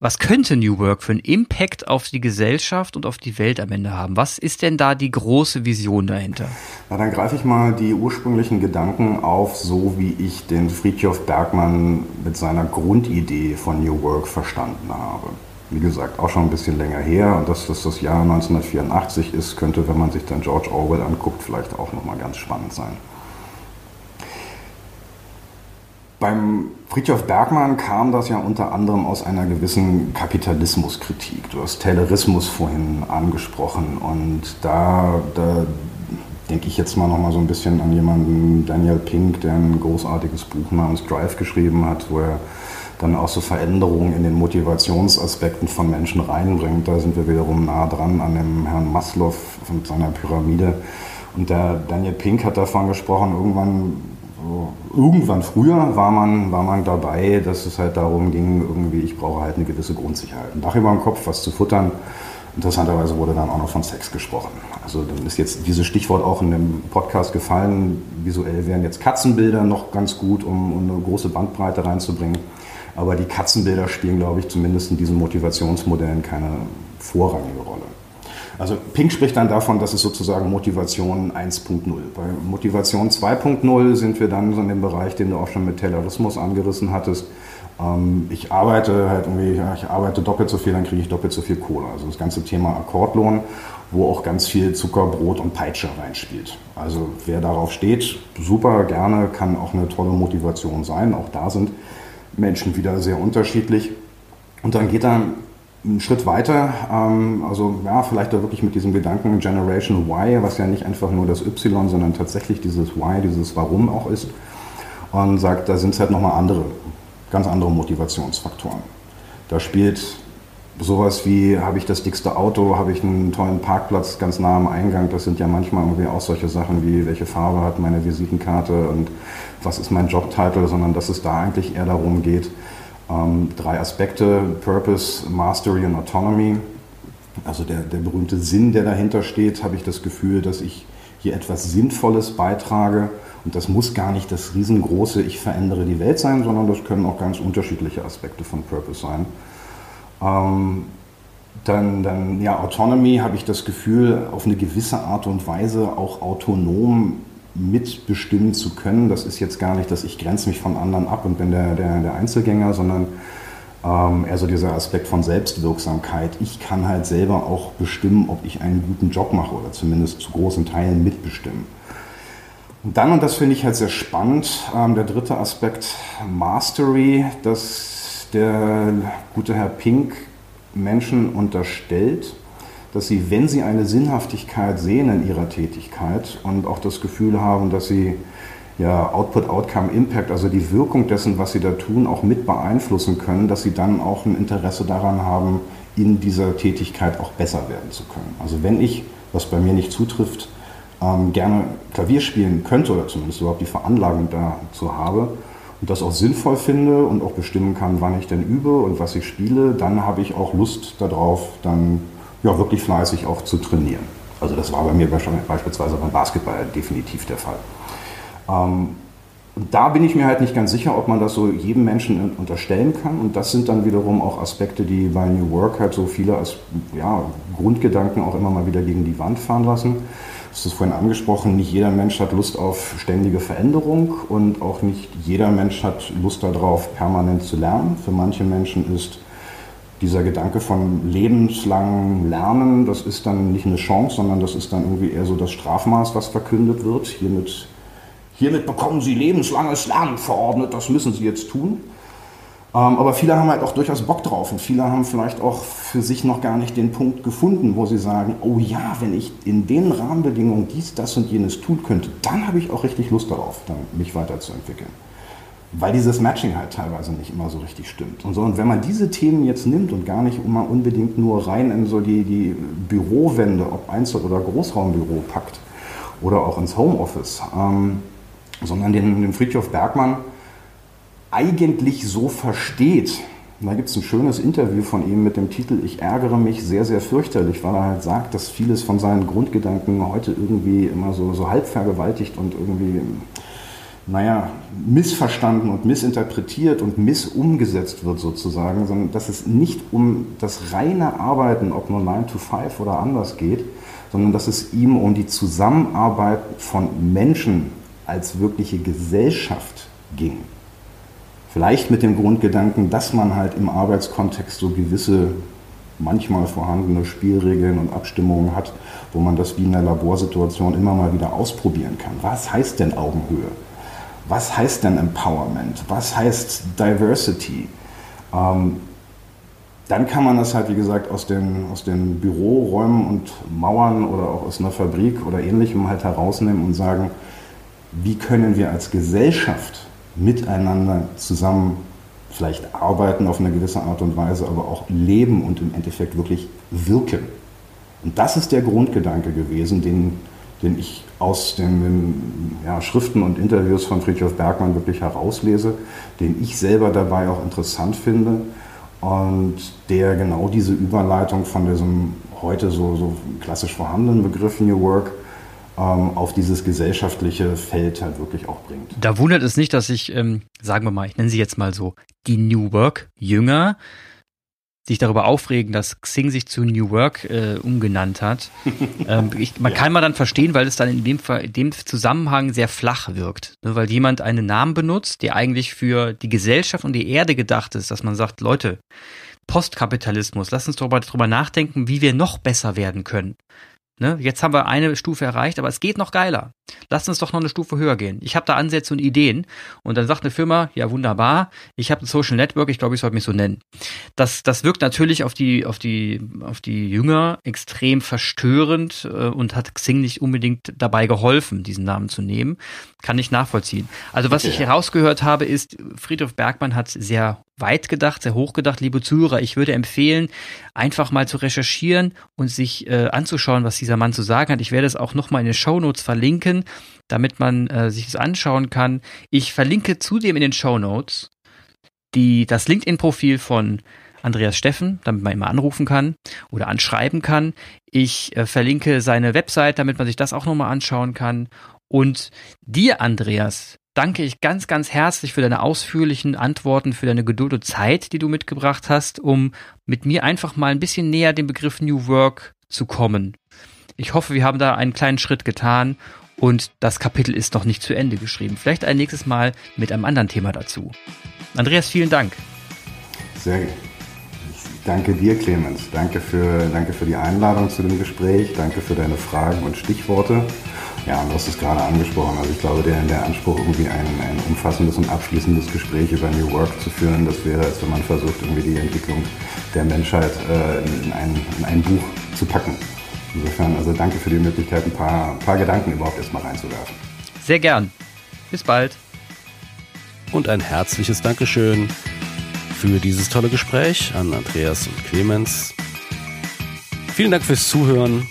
was könnte New Work für einen Impact auf die Gesellschaft und auf die Welt am Ende haben? Was ist denn da die große Vision dahinter? Na, dann greife ich mal die ursprünglichen Gedanken auf, so wie ich den Friedhof Bergmann mit seiner Grundidee von New Work verstanden habe. Wie gesagt, auch schon ein bisschen länger her und dass das das Jahr 1984 ist, könnte, wenn man sich dann George Orwell anguckt, vielleicht auch nochmal ganz spannend sein. Beim Friedhof Bergmann kam das ja unter anderem aus einer gewissen Kapitalismuskritik. Du hast Taylorismus vorhin angesprochen und da, da denke ich jetzt mal noch mal so ein bisschen an jemanden, Daniel Pink, der ein großartiges Buch namens Drive geschrieben hat, wo er dann auch so Veränderungen in den Motivationsaspekten von Menschen reinbringt. Da sind wir wiederum nah dran an dem Herrn Maslow mit seiner Pyramide. Und der Daniel Pink hat davon gesprochen, irgendwann irgendwann früher war man, war man dabei, dass es halt darum ging, irgendwie, ich brauche halt eine gewisse Grundsicherheit. Ein Dach über dem Kopf, was zu futtern. Interessanterweise wurde dann auch noch von Sex gesprochen. Also dann ist jetzt dieses Stichwort auch in dem Podcast gefallen. Visuell wären jetzt Katzenbilder noch ganz gut, um, um eine große Bandbreite reinzubringen. Aber die Katzenbilder spielen, glaube ich, zumindest in diesen Motivationsmodellen keine vorrangige Rolle. Also Pink spricht dann davon, dass es sozusagen Motivation 1.0. Bei Motivation 2.0 sind wir dann so in dem Bereich, den du auch schon mit Taylorismus angerissen hattest. Ähm, ich arbeite halt irgendwie, ich arbeite doppelt so viel, dann kriege ich doppelt so viel Kohle. Also das ganze Thema Akkordlohn, wo auch ganz viel Zucker, Brot und Peitsche reinspielt. Also wer darauf steht, super gerne, kann auch eine tolle Motivation sein. Auch da sind Menschen wieder sehr unterschiedlich. Und dann geht dann einen Schritt weiter, ähm, also ja, vielleicht da wirklich mit diesem Gedanken Generation Y, was ja nicht einfach nur das Y, sondern tatsächlich dieses Y, dieses Warum auch ist, und sagt, da sind es halt nochmal andere, ganz andere Motivationsfaktoren. Da spielt sowas wie, habe ich das dickste Auto, habe ich einen tollen Parkplatz ganz nah am Eingang, das sind ja manchmal irgendwie auch solche Sachen wie, welche Farbe hat meine Visitenkarte und was ist mein Jobtitel, sondern dass es da eigentlich eher darum geht, ähm, drei Aspekte, Purpose, Mastery und Autonomy. Also der, der berühmte Sinn, der dahinter steht, habe ich das Gefühl, dass ich hier etwas Sinnvolles beitrage. Und das muss gar nicht das riesengroße Ich verändere die Welt sein, sondern das können auch ganz unterschiedliche Aspekte von Purpose sein. Ähm, dann, dann, ja, Autonomy habe ich das Gefühl, auf eine gewisse Art und Weise auch autonom mitbestimmen zu können. Das ist jetzt gar nicht, dass ich grenze mich von anderen ab und bin der, der, der Einzelgänger, sondern ähm, eher so dieser Aspekt von Selbstwirksamkeit. Ich kann halt selber auch bestimmen, ob ich einen guten Job mache oder zumindest zu großen Teilen mitbestimmen. Und dann, und das finde ich halt sehr spannend, ähm, der dritte Aspekt, Mastery, dass der gute Herr Pink Menschen unterstellt, dass sie, wenn sie eine Sinnhaftigkeit sehen in ihrer Tätigkeit und auch das Gefühl haben, dass sie ja, Output, Outcome, Impact, also die Wirkung dessen, was sie da tun, auch mit beeinflussen können, dass sie dann auch ein Interesse daran haben, in dieser Tätigkeit auch besser werden zu können. Also wenn ich, was bei mir nicht zutrifft, ähm, gerne Klavier spielen könnte oder zumindest überhaupt die Veranlagung dazu habe und das auch sinnvoll finde und auch bestimmen kann, wann ich denn übe und was ich spiele, dann habe ich auch Lust darauf, dann ja, wirklich fleißig auch zu trainieren. Also das war bei mir beispielsweise beim Basketball definitiv der Fall. Ähm, da bin ich mir halt nicht ganz sicher, ob man das so jedem Menschen unterstellen kann. Und das sind dann wiederum auch Aspekte, die bei New Work halt so viele als ja, Grundgedanken auch immer mal wieder gegen die Wand fahren lassen. Das ist vorhin angesprochen, nicht jeder Mensch hat Lust auf ständige Veränderung und auch nicht jeder Mensch hat Lust darauf, permanent zu lernen. Für manche Menschen ist dieser Gedanke von lebenslangem Lernen, das ist dann nicht eine Chance, sondern das ist dann irgendwie eher so das Strafmaß, was verkündet wird. Hiermit, hiermit bekommen Sie lebenslanges Lernen verordnet, das müssen Sie jetzt tun. Ähm, aber viele haben halt auch durchaus Bock drauf und viele haben vielleicht auch für sich noch gar nicht den Punkt gefunden, wo sie sagen, oh ja, wenn ich in den Rahmenbedingungen dies, das und jenes tun könnte, dann habe ich auch richtig Lust darauf, mich weiterzuentwickeln weil dieses Matching halt teilweise nicht immer so richtig stimmt. Und, so, und wenn man diese Themen jetzt nimmt und gar nicht immer unbedingt nur rein in so die, die Bürowände, ob Einzel- oder Großraumbüro packt oder auch ins Homeoffice, ähm, sondern den, den Friedhof Bergmann eigentlich so versteht, da gibt es ein schönes Interview von ihm mit dem Titel Ich ärgere mich sehr, sehr fürchterlich, weil er halt sagt, dass vieles von seinen Grundgedanken heute irgendwie immer so, so halb vergewaltigt und irgendwie naja, missverstanden und missinterpretiert und missumgesetzt wird sozusagen, sondern dass es nicht um das reine Arbeiten, ob nur 9 to 5 oder anders geht, sondern dass es ihm um die Zusammenarbeit von Menschen als wirkliche Gesellschaft ging. Vielleicht mit dem Grundgedanken, dass man halt im Arbeitskontext so gewisse manchmal vorhandene Spielregeln und Abstimmungen hat, wo man das wie in der Laborsituation immer mal wieder ausprobieren kann. Was heißt denn Augenhöhe? Was heißt denn Empowerment? Was heißt Diversity? Ähm, dann kann man das halt, wie gesagt, aus den, aus den Büroräumen und Mauern oder auch aus einer Fabrik oder ähnlichem halt herausnehmen und sagen, wie können wir als Gesellschaft miteinander zusammen vielleicht arbeiten auf eine gewisse Art und Weise, aber auch leben und im Endeffekt wirklich wirken. Und das ist der Grundgedanke gewesen, den, den ich aus den, ja, Schriften und Interviews von Friedhof Bergmann wirklich herauslese, den ich selber dabei auch interessant finde und der genau diese Überleitung von diesem heute so, so klassisch vorhandenen Begriff New Work ähm, auf dieses gesellschaftliche Feld halt wirklich auch bringt. Da wundert es nicht, dass ich, ähm, sagen wir mal, ich nenne sie jetzt mal so, die New Work Jünger sich darüber aufregen, dass Xing sich zu New Work äh, umgenannt hat. [laughs] ähm, ich, man ja. kann mal dann verstehen, weil es dann in dem, in dem Zusammenhang sehr flach wirkt. Ne? Weil jemand einen Namen benutzt, der eigentlich für die Gesellschaft und die Erde gedacht ist, dass man sagt, Leute, Postkapitalismus, lass uns darüber, darüber nachdenken, wie wir noch besser werden können. Ne? Jetzt haben wir eine Stufe erreicht, aber es geht noch geiler. Lasst uns doch noch eine Stufe höher gehen. Ich habe da Ansätze und Ideen. Und dann sagt eine Firma, ja wunderbar, ich habe ein Social Network, ich glaube, ich sollte mich so nennen. Das, das wirkt natürlich auf die, auf die, auf die Jünger extrem verstörend äh, und hat Xing nicht unbedingt dabei geholfen, diesen Namen zu nehmen. Kann ich nachvollziehen. Also was okay. ich herausgehört habe, ist, Friedhof Bergmann hat sehr weit gedacht, sehr hoch gedacht, liebe Zuhörer. Ich würde empfehlen, einfach mal zu recherchieren und sich äh, anzuschauen, was dieser Mann zu sagen hat. Ich werde es auch nochmal in den Show Notes verlinken, damit man äh, sich das anschauen kann. Ich verlinke zudem in den Show Notes die, das LinkedIn-Profil von Andreas Steffen, damit man immer anrufen kann oder anschreiben kann. Ich äh, verlinke seine Website, damit man sich das auch nochmal anschauen kann. Und dir, Andreas, danke ich ganz, ganz herzlich für deine ausführlichen Antworten, für deine Geduld und Zeit, die du mitgebracht hast, um mit mir einfach mal ein bisschen näher dem Begriff New Work zu kommen. Ich hoffe, wir haben da einen kleinen Schritt getan und das Kapitel ist noch nicht zu Ende geschrieben. Vielleicht ein nächstes Mal mit einem anderen Thema dazu. Andreas, vielen Dank. Sehr gerne. Danke dir, Clemens. Danke für, danke für die Einladung zu dem Gespräch. Danke für deine Fragen und Stichworte. Ja, du hast es gerade angesprochen. Also ich glaube, der, der Anspruch, irgendwie ein, ein umfassendes und abschließendes Gespräch über New Work zu führen, das wäre, als wenn man versucht, irgendwie die Entwicklung der Menschheit äh, in, ein, in ein Buch zu packen. Insofern, also danke für die Möglichkeit, ein paar, paar Gedanken überhaupt erstmal reinzuwerfen. Sehr gern. Bis bald. Und ein herzliches Dankeschön für dieses tolle Gespräch an Andreas und Clemens. Vielen Dank fürs Zuhören.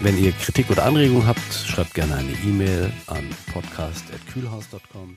Wenn ihr Kritik oder Anregungen habt, schreibt gerne eine E-Mail an podcast.kühlhaus.com.